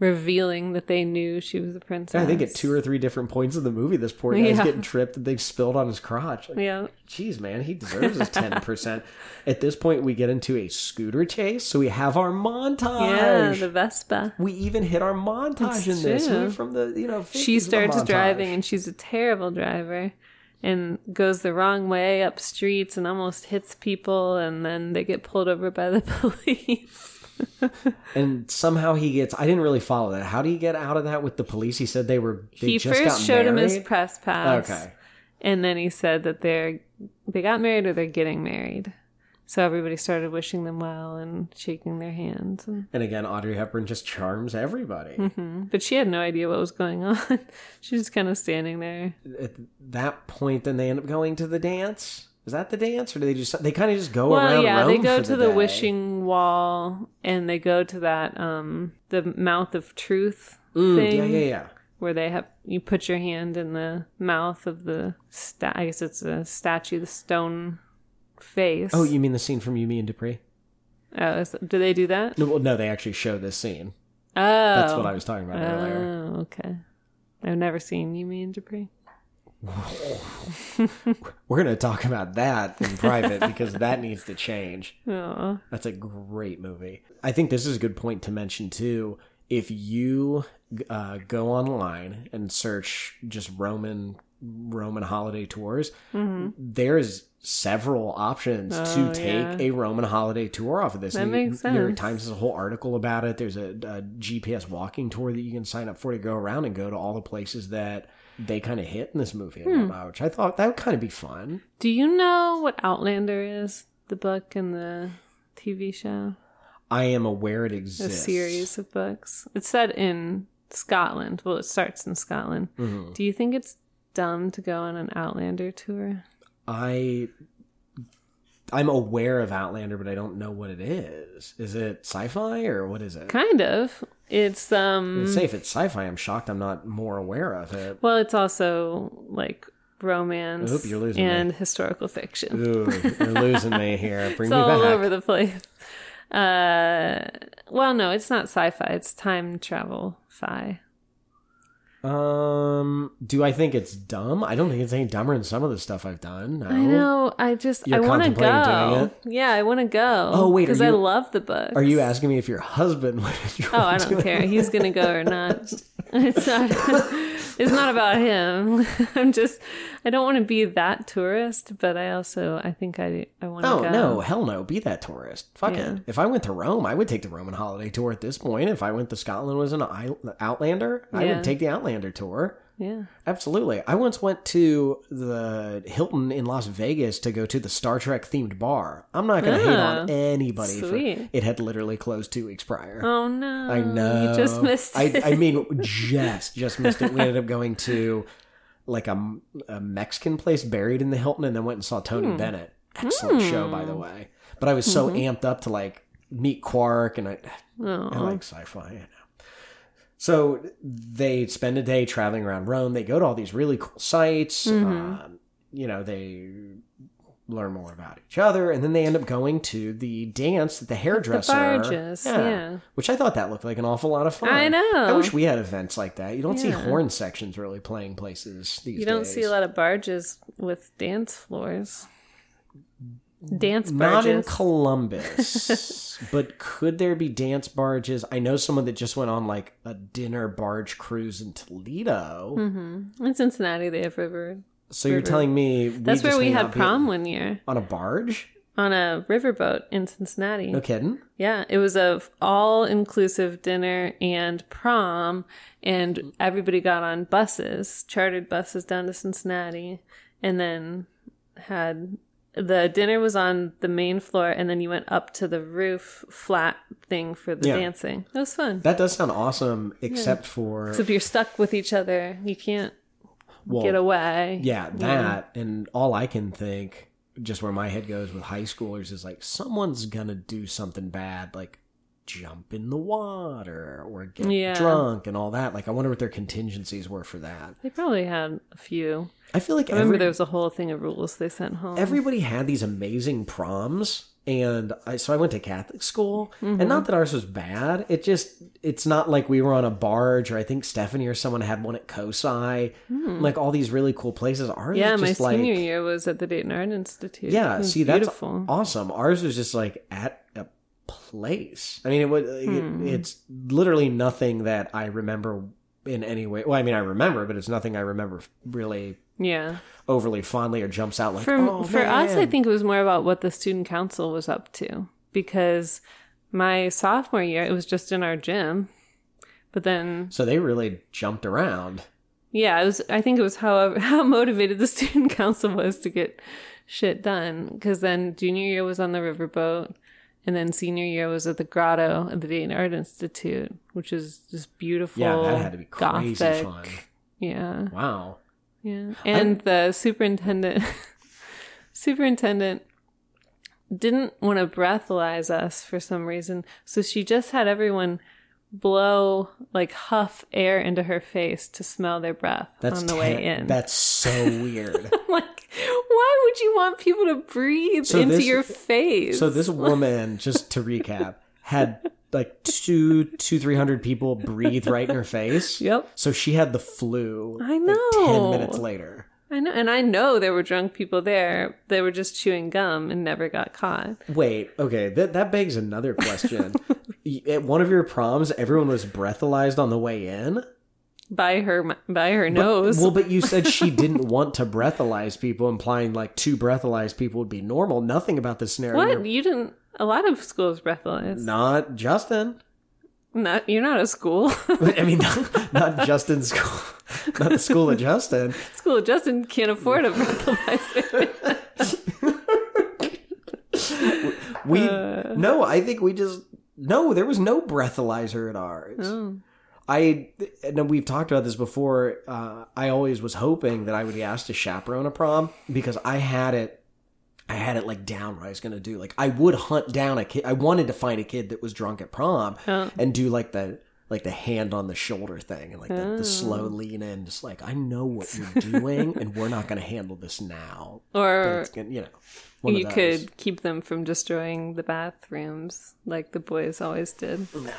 revealing that they knew she was a princess. I think at two or three different points in the movie, this poor guy's Yeah. getting tripped and they spilled on his crotch. Like, Yeah. Jeez, man, he deserves his ten percent. At this point, we get into a scooter chase, so we have our montage. Yeah, the Vespa. we even hit our montage in It's this. We from the you know. She starts driving and she's a terrible driver and goes the wrong way up streets and almost hits people and then they get pulled over by the police. and somehow he gets. I didn't really follow that. How do you get out of that with the police? He said they were. They he just first showed him his press pass. Okay. And then he said that they're they got married or they're getting married. So everybody started wishing them well and shaking their hands. And, And again, Audrey Hepburn just charms everybody. Mm-hmm. but she had no idea what was going on. She's was kind of standing there. At that point, then they end up going to the dance. Is that the dance, or do they just they kind of just go Well, around? yeah, they go to the, day? wishing wall and they go to that um the mouth of truth Mm, thing yeah, yeah, yeah. where they have you put your hand in the mouth of the sta- I guess it's a statue, the stone face. Oh, you mean the scene from You, Me and Dupree? Oh, is, do they do that? No, well, no, they actually show this scene. Oh, That's what I was talking about earlier. Oh, okay. I've never seen you, me and Dupree. We're gonna talk about that in private because that needs to change. Oh, That's a great movie. I think this is a good point to mention too. If you uh, go online and search just Roman Roman holiday tours, there's several options to Mm-hmm. Oh, take yeah. a Roman holiday tour off of this. That And makes New York. Times has a whole article about it. There's a, a GPS walking tour that you can sign up for to go around and go to all the places that they kind of hit in this movie Hmm. whatnot, which I thought that would kind of be fun. Do you know what Outlander is? The book and the TV show? I am aware it exists. A series of books. It's set in Scotland. Well, it starts in Scotland. Mhm. Do you think it's dumb to go on an Outlander tour? I I'm aware of Outlander, but I don't know what it is. Is it sci-fi or what is it? Kind of. It's um say if it's sci-fi, I'm shocked I'm not more aware of it. well, it's also like romance Oop, you're losing me. and historical fiction. Ooh, you're losing me here. Bring It's me all back. over the place. Uh well, no, it's not sci-fi. It's time travel fi. Um, do I think it's dumb? I don't think it's any dumber than some of the stuff I've done. No. I know. I just You're I want to go. Yeah, I want to go. Oh, wait, because I love the book. Are you asking me if your husband would Oh, I don't care. it? He's gonna go or not. It's not. it's not about him. I'm just. I don't want to be that tourist, but I also. I think I. I want to Oh go. no, hell no! Be that tourist. Fuck Yeah. it. If I went to Rome, I would take the Roman holiday tour. At this point, if I went to Scotland was an Outlander, I Yeah. would take the Outlander tour. Yeah. Absolutely. I once went to the Hilton in Las Vegas to go to the Star Trek themed bar. I'm not going to hate on Ah, anybody sweet. for it had literally closed two weeks prior. Oh no. I know. You just missed it. I mean, just just missed it. We ended up going to like a, a Mexican place buried in the Hilton, and then went and saw Tony Hmm. Bennett. Excellent show, by the way. But I was so Mm-hmm. amped up to like meet Quark, and I, I Oh. like sci-fi. So they spend a day traveling around Rome. They go to all these really cool sites. Mm-hmm. Um, you know, they learn more about each other, and then they end up going to the dance at the hairdresser. barges, yeah. Which I thought that looked like an awful lot of fun. I know. I wish we had events like that. You don't see horn sections really playing places these days. You don't days. see a lot of barges with dance floors. Dance Not in. Columbus, but could there be dance barges? I know someone that just went on like a dinner barge cruise in Toledo. Mm-hmm. in Cincinnati, they have river. So you're telling me we That's where we had prom one year on a barge? on a riverboat in Cincinnati. No kidding. Yeah, it was a all inclusive dinner and prom, and everybody got on buses, chartered buses down to Cincinnati, and then had the dinner was on the main floor, and then you went up to the roof flat thing for the Yeah. dancing. It was fun. That does sound awesome, except for Except you're stuck with each other. You can't well, get away. yeah, that and all I can think, just where my head goes with high schoolers, is like someone's gonna do something bad, like jump in the water or get Yeah. drunk and all that. Like, I wonder what their contingencies were for that. They probably had a few. I feel like I remember every, there was a whole thing of rules they sent home. everybody had these amazing proms and I, so i went to catholic school Mm-hmm. and not that ours was bad it just it's not like we were on a barge or i think stephanie or someone had one at cosi like all these really cool places ours yeah, my just like senior year was at the Dayton Art Institute. yeah see that's awesome ours was just like at a place i mean it would Hmm. it, it's literally nothing that i remember in any way well i mean i remember but it's nothing i remember really Yeah. overly fondly or jumps out like For oh, for us, I think it was more about what the student council was up to because my sophomore year it was just in our gym, but then so they really jumped around yeah, it was. I think it was how how motivated the student council was to get shit done because then junior year was on the riverboat. And then senior year was at the grotto at the Dayton Art Institute, which is just beautiful. Yeah, that had to be crazy gothic. fun. Yeah. Wow. Yeah. And the superintendent superintendent didn't want to breathalyze us for some reason. So she just had everyone blow like huff air into her face to smell their breath That's on the way in. That's so weird. like why would you want people to breathe So into this- your face? so this woman, just to recap, had like two, two, three hundred people breathe right in her face. Yep. So she had the flu. I like, ten minutes later. I know and I know there were drunk people there. They were just chewing gum and never got caught. Wait. Okay. That that begs another question. At one of your proms, everyone was breathalyzed on the way in. by her by her nose. Well, but you said she didn't want to breathalyze people, implying like two breathalyzed people would be normal. Nothing about this scenario. what you didn't? A lot of schools breathalyze. Not Justin. Not you're not a school. I mean, not, not Justin's school. Not the school of Justin. school of Justin can't afford a breathalyzer. We Uh. no. I think we just no. There was no breathalyzer at ours. oh. I and we've talked about this before. Uh, I always was hoping that I would be asked to chaperone a prom because I had it. I had it like down what I was going to do. Like I would hunt down a kid. I wanted to find a kid that was drunk at prom Oh. and do like the like the hand on the shoulder thing and like the, the slow oh. lean in. Just like I know what you're doing and we're not going to handle this now. Or it's gonna, you know, one you of those. could keep them from destroying the bathrooms like the boys always did. No,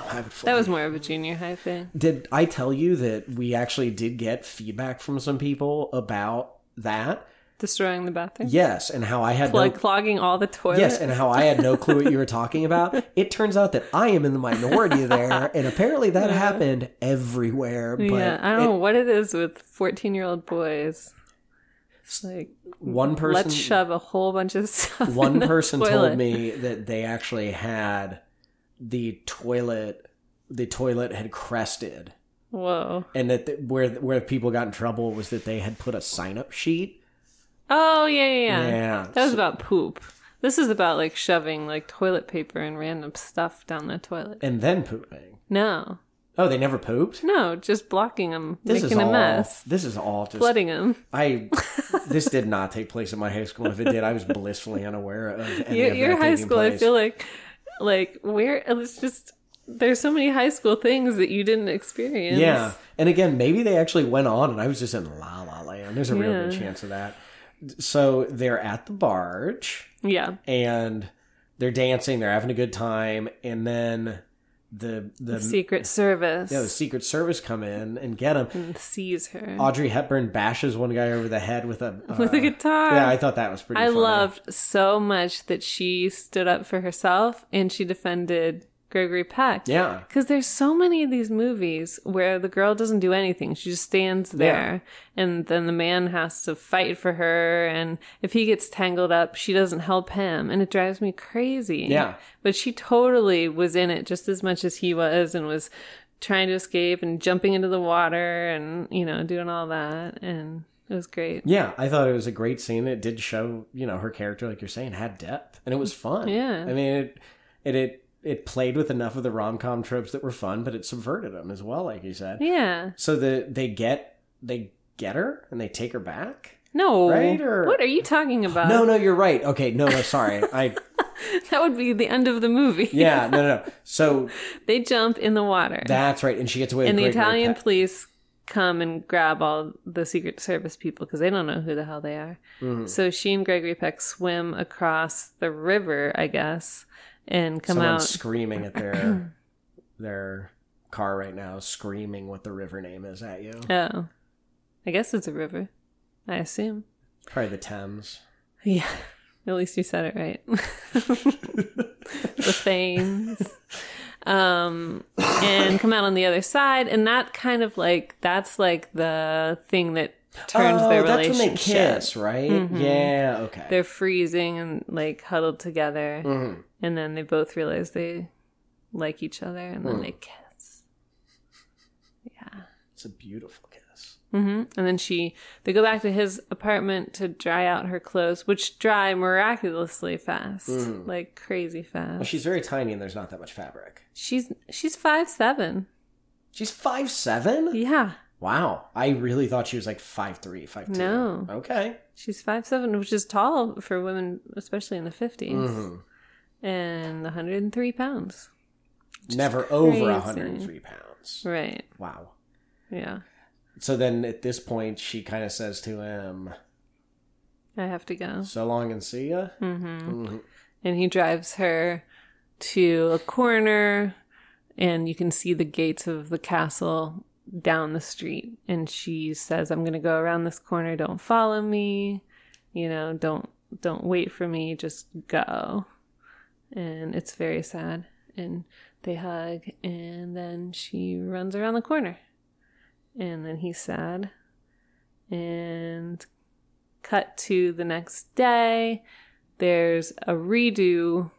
That was more of a junior high thing. Did I tell you that we actually did get feedback from some people about that? Destroying the bathroom. Yes, and how I had Like no clogging all the toilets. Yes, and how I had no clue what you were talking about. It turns out that I am in the minority there, and apparently that happened everywhere. But yeah, I don't know what it is with 14 year old boys. It's like, one person let's shove a whole bunch of stuff. one person toilet. told me that they actually had the toilet the toilet had crested Whoa. and that the, where where people got in trouble was that they had put a sign up sheet Oh, yeah, yeah, yeah. Yeah, That was about poop. This is about like shoving like toilet paper and random stuff down the toilet. and then pooping No. oh they never pooped No, just blocking them, this making is a all mess, this is all just flooding them. I this did not take place at my high school. If it did, I was blissfully unaware of any Your, of your high school, I feel like, like where it's just there's so many high school things that you didn't experience. Yeah, and again, maybe they actually went on, and I was just in La La Land. There's a real good chance of that. So they're at the barge, yeah. and they're dancing. They're having a good time, and then the the Secret Service yeah the Secret Service come in and get them. and seize her Audrey Hepburn bashes one guy over the head with a uh, with a guitar. Yeah, I thought that was pretty. I funny. loved so much that she stood up for herself and she defended Gregory Peck. Yeah. Because there's so many of these movies where the girl doesn't do anything. She just stands there and then the man has to fight for her. And if he gets tangled up, she doesn't help him. And it drives me crazy. Yeah. But she totally was in it just as much as he was and was trying to escape and jumping into the water and, you know, doing all that. And it was great. Yeah, I thought it was a great scene. It did show, you know, her character, like you're saying, had depth, and it was fun. Yeah. I mean, it it it, it played with enough of the rom com tropes that were fun, but it subverted them as well, like you said. Yeah. So the they get they get her and they take her back. No. Right, or- What are you talking about? No, no, you're right. Okay, no, no, sorry. I That would be the end of the movie. yeah, no, no. no. So they jump in the water. that's right, and she gets away. and the Italian police come and grab all the Secret Service people because they don't know who the hell they are. Mm-hmm. So she and Gregory Peck swim across the river, I guess, and come Someone's out. screaming at their their car right now, screaming what the river name is at you. Oh. I guess it's a river. I assume. Probably the Thames. Yeah. At least you said it right. the Thames. Um, and come out on the other side. And that kind of like, that's like the thing that turns their Oh, that's relationship. when they kiss, right? Yeah, okay. They're freezing and like huddled together. Mhm. And then they both realize they like each other and then they kiss. Yeah. It's a beautiful kiss. hmm And then she, they go back to his apartment to dry out her clothes, which dry miraculously fast, like crazy Well, fast. she's very tiny and there's not that much fabric. She's she's five seven. She's five seven. Yeah, Wow, I really thought she was like five three, five two. No. Okay. she's five seven, which is tall for women, especially in the 50s Mhm. and 103 pounds. Never over 103 pounds. Right. Wow. Yeah. So then at this point, she kind of says to him, I have to go. "So long and see ya." Mm-hmm. and he drives her to a corner and you can see the gates of the castle down the street and she says i'm going to go around this corner. Don't follow me. You know don't don't wait for me. Just go. And it's very sad. And they hug and then she runs around the corner. And then he's sad. And cut to the next day, there's a redo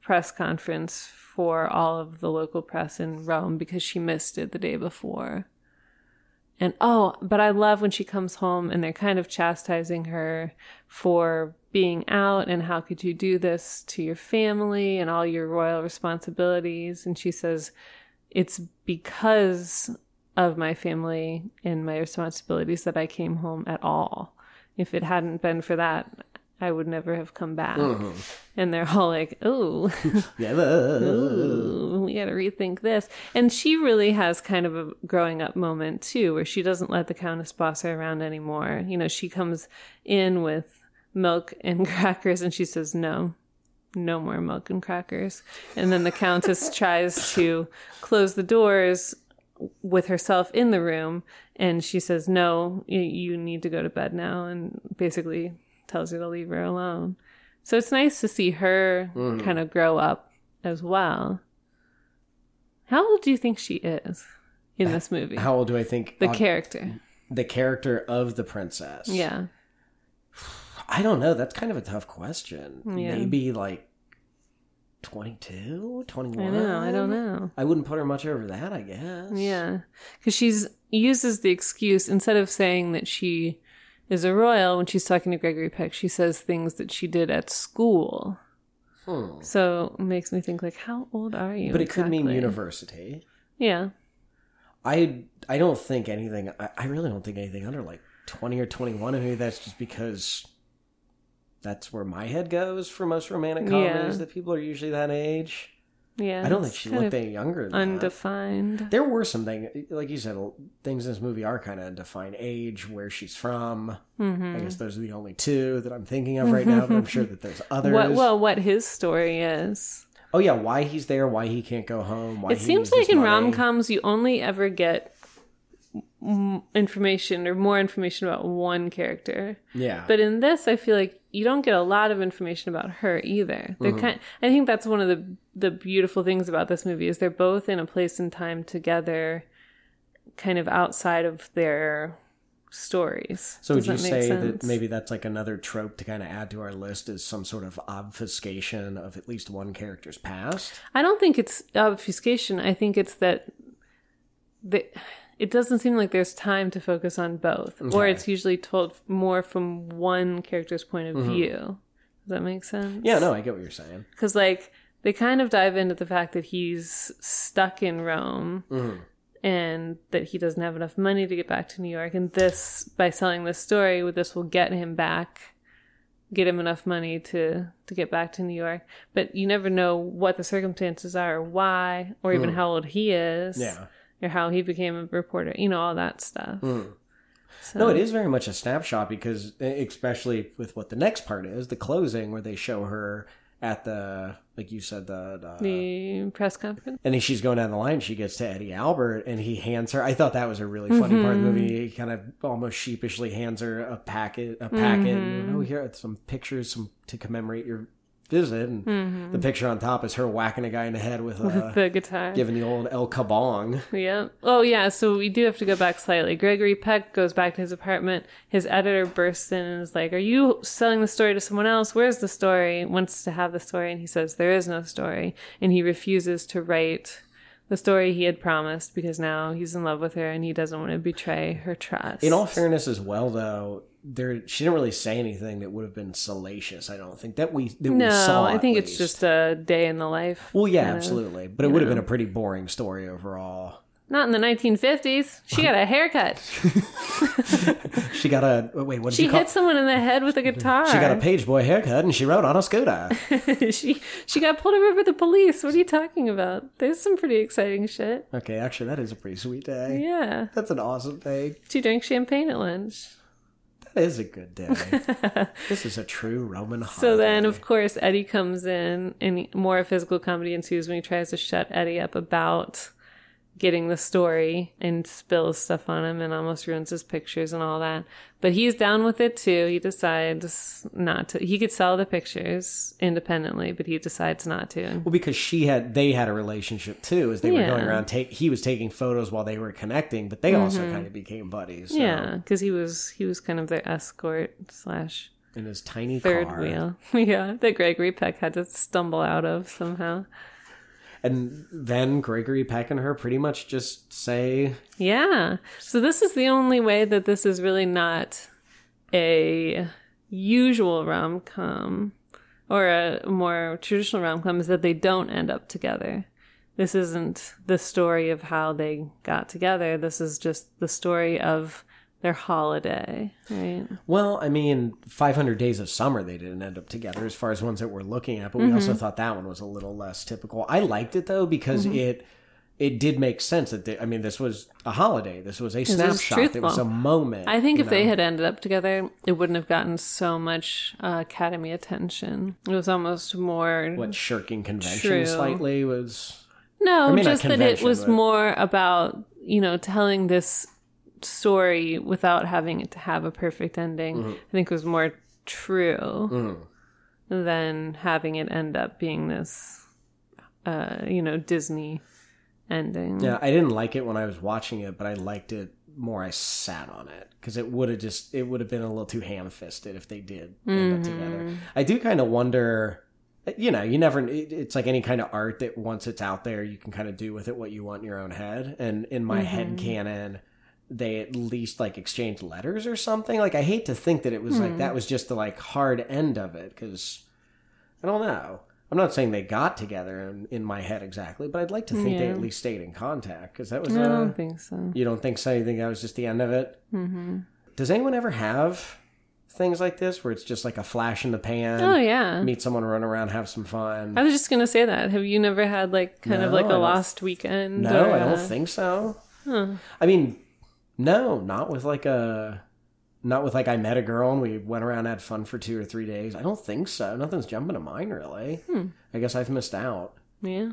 press conference for all of the local press in Rome because she missed it the day before. And oh, but I love when she comes home and they're kind of chastising her for being out and how could you do this to your family and all your royal responsibilities. And she says, It's because of my family and my responsibilities that I came home at all. If it hadn't been for that, I would never have come back. Uh-huh. And they're all like, Oh, we got to rethink this. And she really has kind of a growing up moment too, where she doesn't let the Countess boss her around anymore. You know, she comes in with milk and crackers and she says, no, no more milk and crackers. And then the Countess tries to close the doors with herself in the room and she says, no, you need to go to bed now. And basically tells her to leave her alone. So it's nice to see her mm-hmm. kind of grow up as well. How old do you think she is in this movie? How old do I think the character. the character of the princess? Yeah. I don't know. That's kind of a tough question. Yeah. Maybe like 22, 21? I know. I don't know. I wouldn't put her much over that, I guess. Yeah. Because she's uses the excuse instead of saying that she is a royal when she's talking to Gregory Peck, she says things that she did at school. Hmm. So it makes me think like, how old are you? But it could mean university. Yeah. I I don't think anything. I, I really don't think anything under like twenty or twenty one. And maybe that's just because that's where my head goes for most romantic Yeah. comedies. That people are usually that age. Yeah. I don't think she looked any younger than that. undefined. There were some things, like you said, things in this movie are kind of undefined. Age, where she's from. Mm-hmm. I guess those are the only two that I'm thinking of right now. But I'm sure that there's others. What well, what his story is. oh yeah, why he's there, why he can't go home. Why It seems like in rom coms you only ever get information or more information about one character. Yeah, But in this, I feel like you don't get a lot of information about her either. They're Mm-hmm. kind. I think that's one of the the beautiful things about this movie is they're both in a place and time together, kind of outside of their stories. So Does would you that say that maybe that's like another trope to kind of add to our list is some sort of obfuscation of at least one character's past? I don't think it's obfuscation. I think it's that the, it doesn't seem like there's time to focus on both, or Okay. Mm-hmm. it's usually told more from one character's point of view. Does that make sense? Yeah, no, I get what you're saying. Because, like, they kind of dive into the fact that he's stuck in Rome Mhm. and that he doesn't have enough money to get back to New York. And this, by selling this story, this will get him back, get him enough money to, to get back to New York. But you never know what the circumstances are or why, or even how old he is. Mm. Yeah. Or how he became a reporter, you know, all that stuff. Mm. So, No, it is very much a snapshot because, especially with what the next part is, the closing where they show her at the, like you said, the, the The press conference. and she's going down the line. She gets to Eddie Albert, and he hands her. I thought that was a really funny part of the movie. He kind of almost sheepishly hands her a packet, a packet. And, oh, here are some pictures, some to commemorate your visit. And mm-hmm. the picture on top is her whacking a guy in the head with a, uh, the guitar. giving the old El Kabong. Yeah. Oh, yeah. So we do have to go back slightly. Gregory Peck goes back to his apartment. His editor bursts in and is like, Are you selling the story to someone else? Where's the story? Wants to have the story. And he says, There is no story. And he refuses to write the story he had promised because now he's in love with her and he doesn't want to betray her trust. In all fairness, as well, though, there she didn't really say anything that would have been salacious. I don't think that we that we no, saw. I think it's least. just a day in the life. Well, yeah, kind of- absolutely, but it would have been a pretty boring story overall. Not in the 1950s. She got a haircut. She got a wait. What did She you call? hit someone in the head with a guitar. She got a page boy haircut, and she rode on a scooter. she she got pulled over by the police. What are you talking about? There's some pretty exciting shit. okay, actually, that is a pretty sweet day. Yeah. That's an awesome thing. She drank champagne at lunch. That is a good day. this is a true Roman holiday. So then, of course, Eddie comes in, and more physical comedy ensues when he tries to shut Eddie up about getting the story and spills stuff on him and almost ruins his pictures and all that. But he's down with it too. He decides not to. He could sell the pictures independently, but he decides not to. Well, because she had, they had a relationship too, as they were going around. Take he was taking photos while they were connecting, but they also mm-hmm. kind of became buddies. so- Yeah, because he was he was kind of their escort slash in his tiny third car. wheel. yeah, that Gregory Peck had to stumble out of somehow. And then Gregory Peck and her pretty much just say, Yeah. So this is the only way that this is really not a usual rom com or a more traditional rom com is that they don't end up together. This isn't the story of how they got together. This is just the story of their holiday, right? well, I mean, 500 Days of Summer, they didn't end up together as far as ones that we're looking at, but we also thought that one was a little less typical. I liked it though because it it did make sense that they, I mean, this was a holiday. This was a was snapshot. It was a moment. I think if they had ended up together, it wouldn't have gotten so much uh, Academy attention. It was almost more what shirking convention True. slightly was No, mean, just that it was but- more about, you know, telling this story without having it to have a perfect ending. Mm-hmm. I think was more true than having it end up being this, uh, you know, Disney ending. Yeah, I didn't like it when I was watching it, but I liked it more. I sat on it because it would have just it would have been a little too ham fisted if they did end up together. I do kind of wonder. You know, you never. It's like any kind of art that once it's out there, you can kind of do with it what you want in your own head. And in my head canon, they at least like exchanged letters or something. Like I hate to think that it was like that was just the like hard end of it because I don't know. I'm not saying they got together in, in my head exactly, but I'd like to think they at least stayed in contact because that was. I Uh, don't think so. you don't think so? You think that was just the end of it? Mm-hmm. Does anyone ever have things like this where it's just like a flash in the pan? Oh yeah. Meet someone, run around, have some fun. I was just gonna say that. Have you never had like kind of like a lost weekend? no, or I don't think so. I mean, no, not with like a. Not with like I met a girl and we went around and had fun for two or three days. I don't think so. Nothing's jumping to mind really. Hmm. I guess I've missed out. Yeah.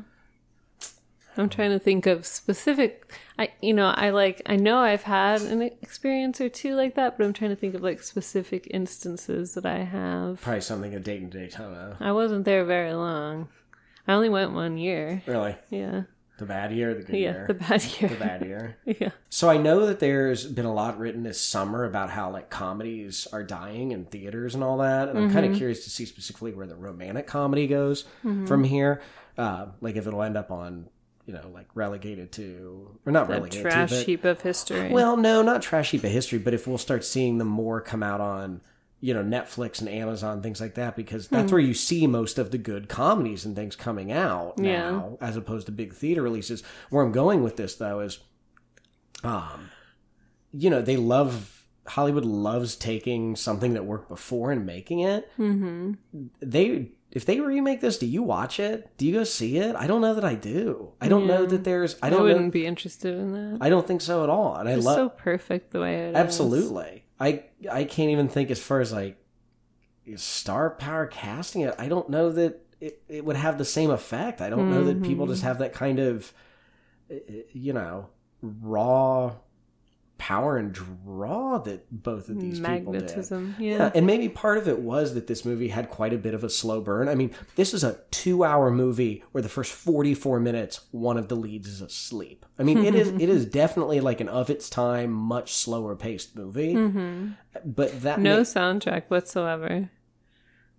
I'm trying to think of specific I you know, I like I know I've had an experience or two like that, but I'm trying to think of like specific instances that I have. Probably something a date in Daytona. I wasn't there very long. I only went one year. Really, Yeah. The bad year, the good Yeah, year, the bad year. the bad year. yeah. So I know that there's been a lot written this summer about how like comedies are dying in theaters and all that, and I'm kind of curious to see specifically where the romantic comedy goes from here. Uh, like if it'll end up on, you know, like relegated to or not The relegated trash to, but, heap of history. well, no, not trash heap of history, but if we'll start seeing them more come out on, you know, Netflix and Amazon, things like that, because that's where you see most of the good comedies and things coming out now, as opposed to big theater releases. Where I'm going with this though is, um, you know, they love Hollywood loves taking something that worked before and making it. Mm-hmm. They if they remake this, do you watch it? Do you go see it? I don't know that I do. I don't know that there's. I I don't wouldn't know. be interested in that. I don't think so at all. And I It's love so perfect the way it it is. I I can't even think as far as like star power casting it. I don't know that it, it would have the same effect. I don't know that people just have that kind of uh, you know raw power and draw that both of these people did. Magnetism. Yeah, Yeah. and maybe part of it was that this movie had quite a bit of a slow burn. I mean, this is a two-hour movie where the first forty-four minutes, one of the leads is asleep. I mean, it is it is definitely like an of its time, much slower paced movie. But that Mm-hmm. No ma- soundtrack whatsoever.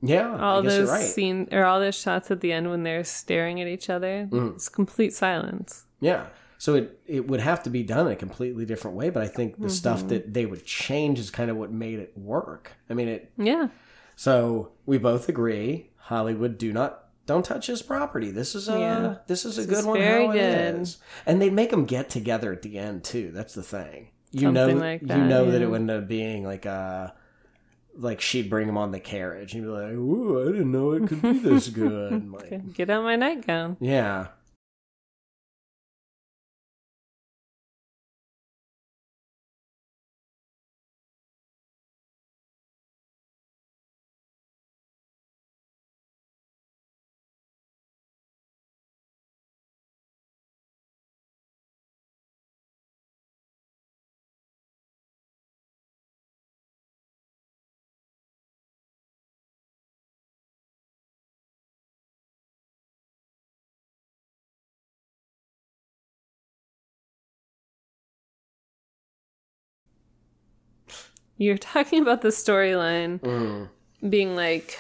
yeah, all I guess those right. scenes or all those shots at the end when they're staring at each other Mm. it's complete silence Yeah. So it it would have to be done in a completely different way, but I think the Mm-hmm. stuff that they would change is kind of what made it work. I mean, it yeah So we both agree, Hollywood do not don't touch his property. This is a Yeah. this is a This good is one. very good. and they'd make them get together at the end too. That's the thing. You Something know, like you that, know that it would end up being like a like she'd bring him on the carriage and be like, "Ooh, I didn't know it could be this good." Like, get out my nightgown yeah, you're talking about the storyline Mm-hmm. being like,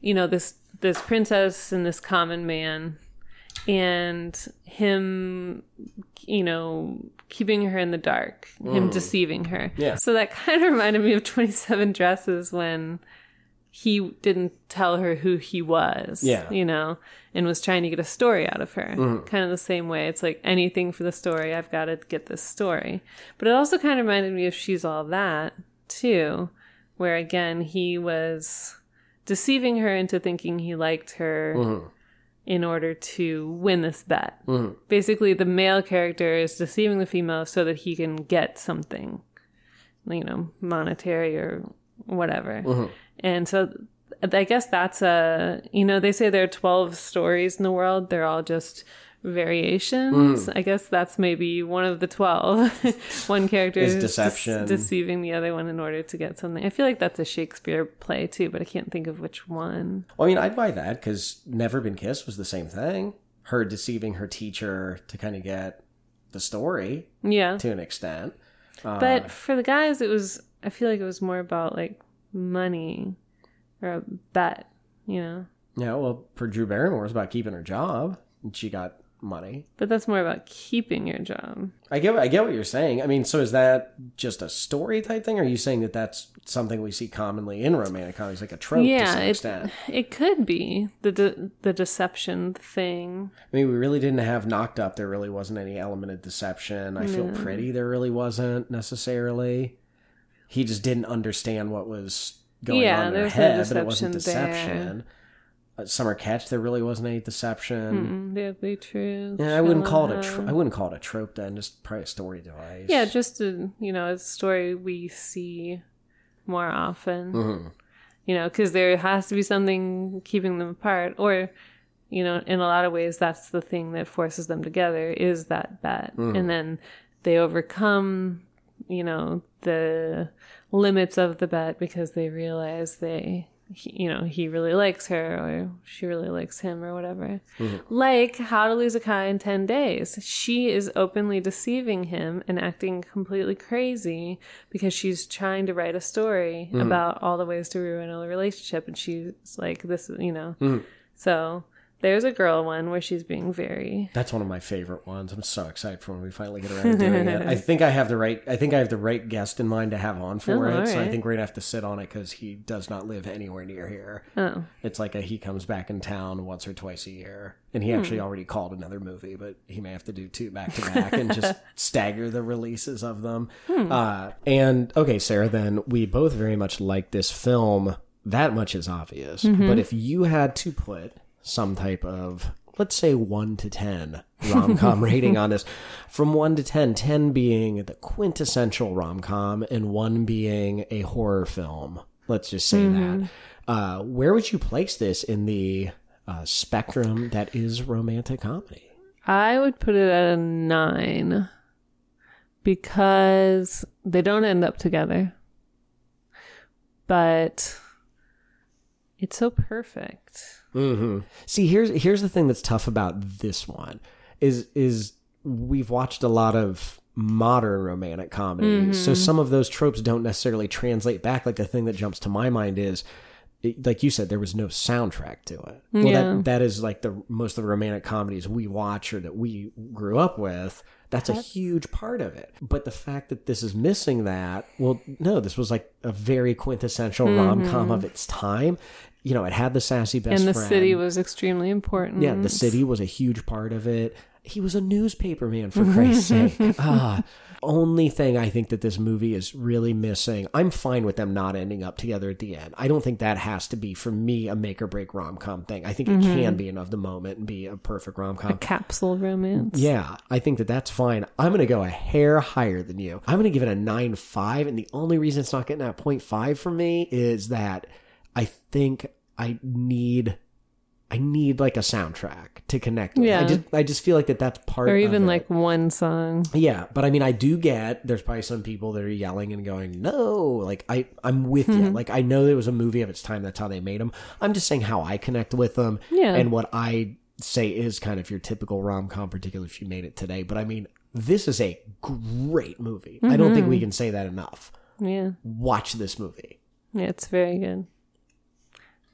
you know, this this princess and this common man, and him, you know, keeping her in the dark, him deceiving her. Mm. Yeah. So that kind of reminded me of Twenty Seven Dresses when he didn't tell her who he was. Yeah. Mm-hmm. You know, and was trying to get a story out of her. Kind of the same way. It's like anything for the story, I've got to get this story. But it also kind of reminded me of She's All That, too, where again, he was deceiving her into thinking he liked her Mm-hmm. in order to win this bet. Basically, the male character is deceiving the female so that he can get something, you know, monetary or whatever. Mm-hmm. And so I guess that's a, you know, they say there are 12 stories in the world. They're all just variations. Mm. I guess that's maybe one of the 12. one character Is deception. dece- deceiving the other one in order to get something. I feel like that's a Shakespeare play too, but I can't think of which one. Well, I mean, I'd buy that because Never Been Kissed was the same thing. Her deceiving her teacher to kind of get the story Yeah. to an extent. Uh, But for the guys, it was, I feel like it was more about like money or a bet, you know? yeah, well, for Drew Barrymore, it was about keeping her job. And she got money. But that's more about keeping your job. I get, I get what you're saying. I mean, so is that just a story type thing? Or are you saying that that's something we see commonly in romantic comedies, like a trope to yeah, some it, extent? it could be the de- the deception thing. I mean, we really didn't have knocked up. There really wasn't any element of deception. I feel pretty. There really wasn't necessarily. He just didn't understand what was going Yeah, on in no head, but it wasn't deception there. Uh, Summer Catch, there really wasn't any deception. Mm, the ugly truth. Yeah, I wouldn't call it a. Tro- I wouldn't call it a trope. Then just probably a story device. Yeah, just a you know a story we see more often. Mm-hmm. You know, because there has to be something keeping them apart, or you know, in a lot of ways, that's the thing that forces them together is that bet, Mm-hmm. and then they overcome, you know, the limits of the bet because they realize they. he- You know, he really likes her, or she really likes him, or whatever. Mm-hmm. Like How to Lose a Guy in 10 Days. She is openly deceiving him and acting completely crazy because she's trying to write a story mm-hmm. about all the ways to ruin a relationship. And she's like, this, you know. Mm-hmm. So there's a girl one where she's being very. That's one of my favorite ones. I'm so excited for when we finally get around to doing it. I think I have the right. I think I have the right guest in mind to have on for Oh, it. So I think we're gonna have to sit on it because he does not live anywhere near here. Oh. It's like a he comes back in town once or twice a year, and he hmm. actually already called another movie, but he may have to do two back to back and just stagger the releases of them. Hmm. Uh, and okay, Sarah, then we both very much like this film. That much is obvious, mm-hmm. but if you had to put some type of let's say 1 to 10 rom-com rating on this from 1 to 10 10 being the quintessential rom-com and 1 being a horror film let's just say that uh, where would you place this in the uh, spectrum that is romantic comedy I would put it at a nine because they don't end up together. But it's so perfect. Mm-hmm. See, here's here's the thing that's tough about this one is is we've watched a lot of modern romantic comedies, so some of those tropes don't necessarily translate back. Like the thing that jumps to my mind is, it- like you said, there was no soundtrack to it. Well, Yeah. that that is like the most of the romantic comedies we watch or that we grew up with. That's a huge part of it. But the fact that this is missing that, well, no, this was like a very quintessential rom com of its time. You know, it had the sassy best and the friend. city was extremely important. Yeah, the city was a huge part of it. He was a newspaper man, for Christ's sake. Ah, only thing I think that this movie is really missing. I'm fine with them not ending up together at the end. I don't think that has to be for me a make or break rom com thing. I think it can be an of the moment and be a perfect rom com. A Capsule romance. Yeah, I think that that's fine. I'm going to go a hair higher than you. I'm going to give it a 9.5. And the only reason it's not getting that 0.5 for me is that I think I need. I need like a soundtrack to connect with. I Yeah. just I just feel like that that's part of Or even like one song. Yeah, but I mean, I do get there's probably some people that are yelling and going, "No!" Like I, I'm with you. Mm-hmm. Like I know there was a movie of its time. That's how they made them. I'm just saying how I connect with them, Yeah. and what I say is kind of your typical rom com, particularly if you made it today. But I mean, this is a great movie. I don't think we mm-hmm. can say that enough. Yeah. watch this movie. Yeah, it's very good.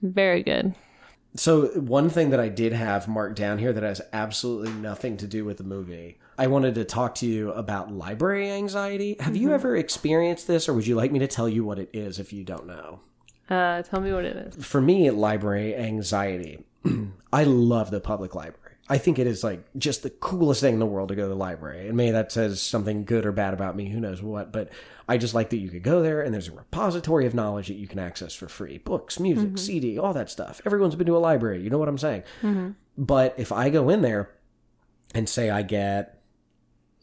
Very good. So, one thing that I did have marked down here that has absolutely nothing to do with the movie, I wanted to talk to you about library anxiety. Have you ever experienced this, or would you like me to tell you what it is if you don't know? Uh, tell me what it is. For me, library anxiety, I love the public library. I think it is like just the coolest thing in the world to go to the library. And maybe that says something good or bad about me, who knows what, but I just like that you could go there and there's a repository of knowledge that you can access for free. Books, music, mm-hmm. CD, all that stuff. Everyone's been to a library, you know what I'm saying? Mm-hmm. But if I go in there and say I get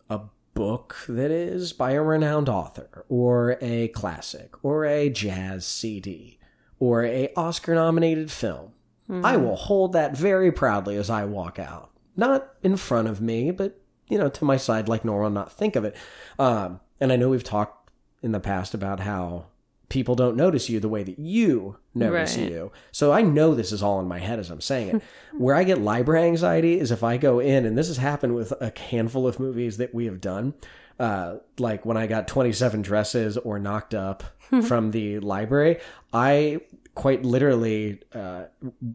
a book that is by a renowned author or a classic or a jazz CD or a Oscar nominated film, mm-hmm. I will hold that very proudly as I walk out. Not in front of me, but you know, to my side like normal, not think of it. Um, and I know we've talked in the past about how people don't notice you the way that you notice Right. you. So I know this is all in my head as I'm saying it. Where I get library anxiety is if I go in, and this has happened with a handful of movies that we have done. Uh, like when I got 27 dresses or knocked up from the library, I quite literally uh,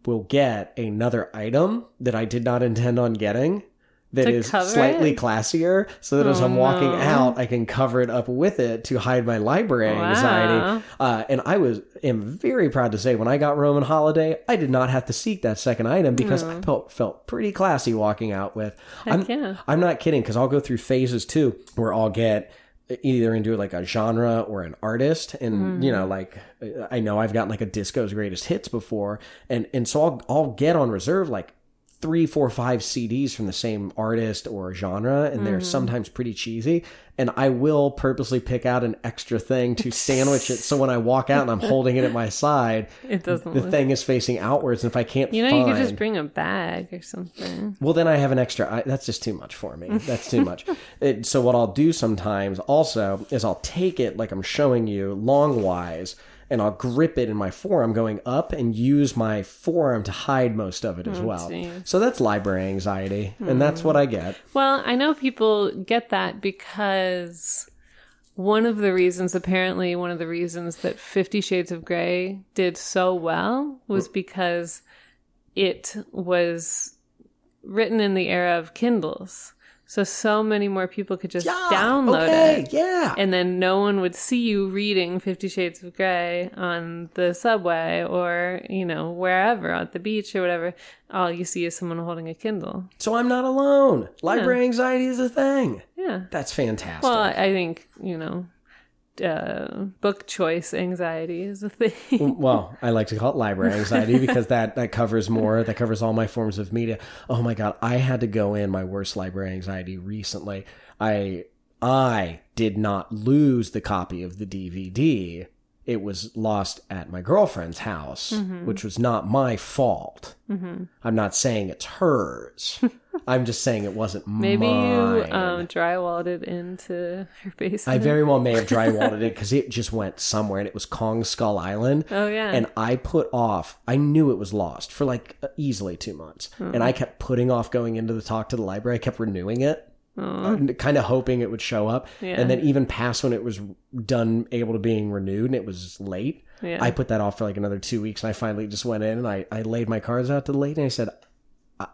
will get another item that I did not intend on getting that is slightly it? classier so that as Oh, I'm walking no. out, I can cover it up with it to hide my library anxiety. Uh, and I was am very proud to say when I got Roman Holiday, I did not have to seek that second item because I felt felt pretty classy walking out with. I'm, yeah. I'm not kidding because I'll go through phases too where I'll get either into like a genre or an artist and you know like I know I've gotten like a disco's greatest hits before and and so I'll I'll get on reserve like three, four, five CDs from the same artist or genre, and they're mm-hmm. sometimes pretty cheesy. And I will purposely pick out an extra thing to sandwich it. So when I walk out and I'm holding it at my side, It doesn't the look. thing is facing outwards. And if I can't You know, find, you could just bring a bag or something. well, then I have an extra. I, that's just too much for me. That's too much. It, so what I'll do sometimes also is I'll take it like I'm showing you long wise, and I'll grip it in my forearm going up and use my forearm to hide most of it as oh, well. geez. So that's library anxiety, and hmm. that's what I get. Well, I know people get that because one of the reasons, apparently, one of the reasons that Fifty Shades of Grey did so well was because it was written in the era of Kindles. So, so many more people could just download okay, it. Yeah. And then no one would see you reading Fifty Shades of Grey on the subway or, you know, wherever, at the beach or whatever. All you see is someone holding a Kindle. so I'm not alone. Library anxiety is a thing. Yeah. That's fantastic. Well, I think you know, uh, book choice anxiety is a thing. well, I like to call it library anxiety because that that covers more. That covers all my forms of media. Oh my god, I had to go in my worst library anxiety recently. I I did not lose the copy of the DVD. It was lost at my girlfriend's house, which was not my fault. I'm not saying it's hers. I'm just saying it wasn't Maybe mine. you um, drywalled it into her basement. I very well may have drywalled it because it just went somewhere and it was Kong Skull Island. Oh, yeah. And I put off, I knew it was lost for like easily two months. Hmm. And I kept putting off going into the talk to the library. I kept renewing it, Uh, kind of hoping it would show up. Yeah. And then even past when it was done, able to being renewed and it was late, Yeah. I put that off for like another two weeks. And I finally just went in and I, I laid my cards out to the lady and I said, I-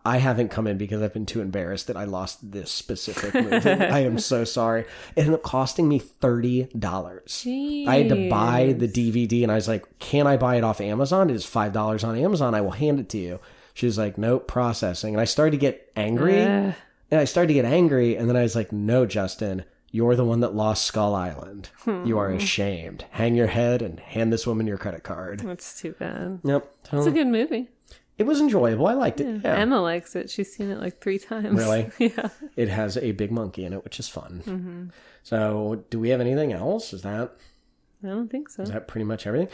I haven't come in because I've been too embarrassed that I lost this specific movie. I am so sorry. It ended up costing me thirty dollars. I had to buy the DVD, and I was like, "Can I buy it off Amazon? It is five dollars on Amazon. I will hand it to you." She was like, "Nope, processing." And I started to get angry. And I started to get angry, and then I was like, "No, Justin." You're the one that lost Skull Island. You are ashamed. Hang your head and hand this woman your credit card. That's too bad. Yep. It's a good movie. It was enjoyable. I liked it. Yeah. Emma likes it. She's seen it like three times. Really? yeah. It has a big monkey in it, which is fun. Mm-hmm. So, do we have anything else? Is that I don't think so. is that pretty much everything?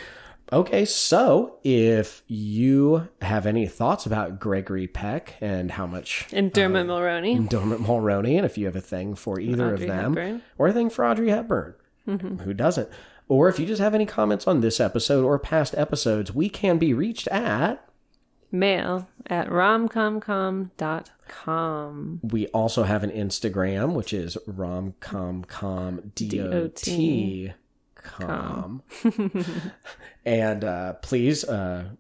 Okay, so if you have any thoughts about Gregory Peck and how much And Dermot Mulroney. Dermot Mulroney, and if you have a thing for either Audrey of them, Hepburn. Mm-hmm. or a thing for Audrey Hepburn, who doesn't, or if you just have any comments on this episode or past episodes, we can be reached at. Mail at romcomcom.com. We also have an Instagram, which is romcomcom dot com. and uh, please uh,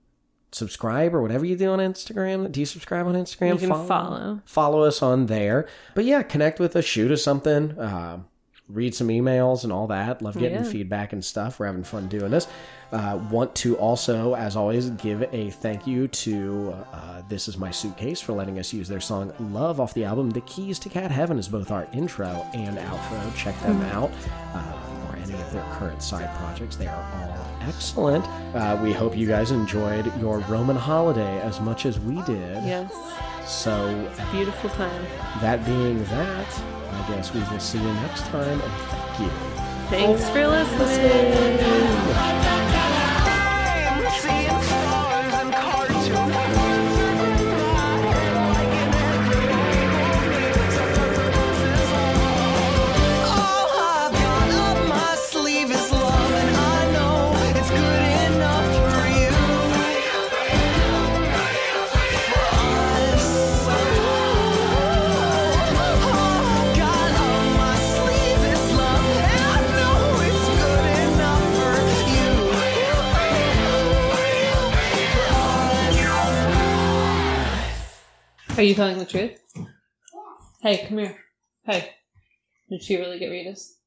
subscribe or whatever you do on Instagram. Do you subscribe on Instagram? You can follow. Follow us on there. But yeah, connect with us, shoot us something. Uh, read some emails and all that. Love getting Yeah. feedback and stuff. We're having fun doing this. Uh, want to also, as always, give a thank you to uh, This Is My Suitcase for letting us use their song Love off the album The Keys to Cat Heaven is both our intro and outro. Check them out. Uh, any of their current side projects. They are all excellent. Uh, we hope you guys enjoyed your Roman holiday as much as we did. Yes. So, Beautiful time. that being that, I guess we will see you next time, and thank you. Thanks for listening. Are you telling the truth? Hey, come here. Hey. Did she really get Rita's?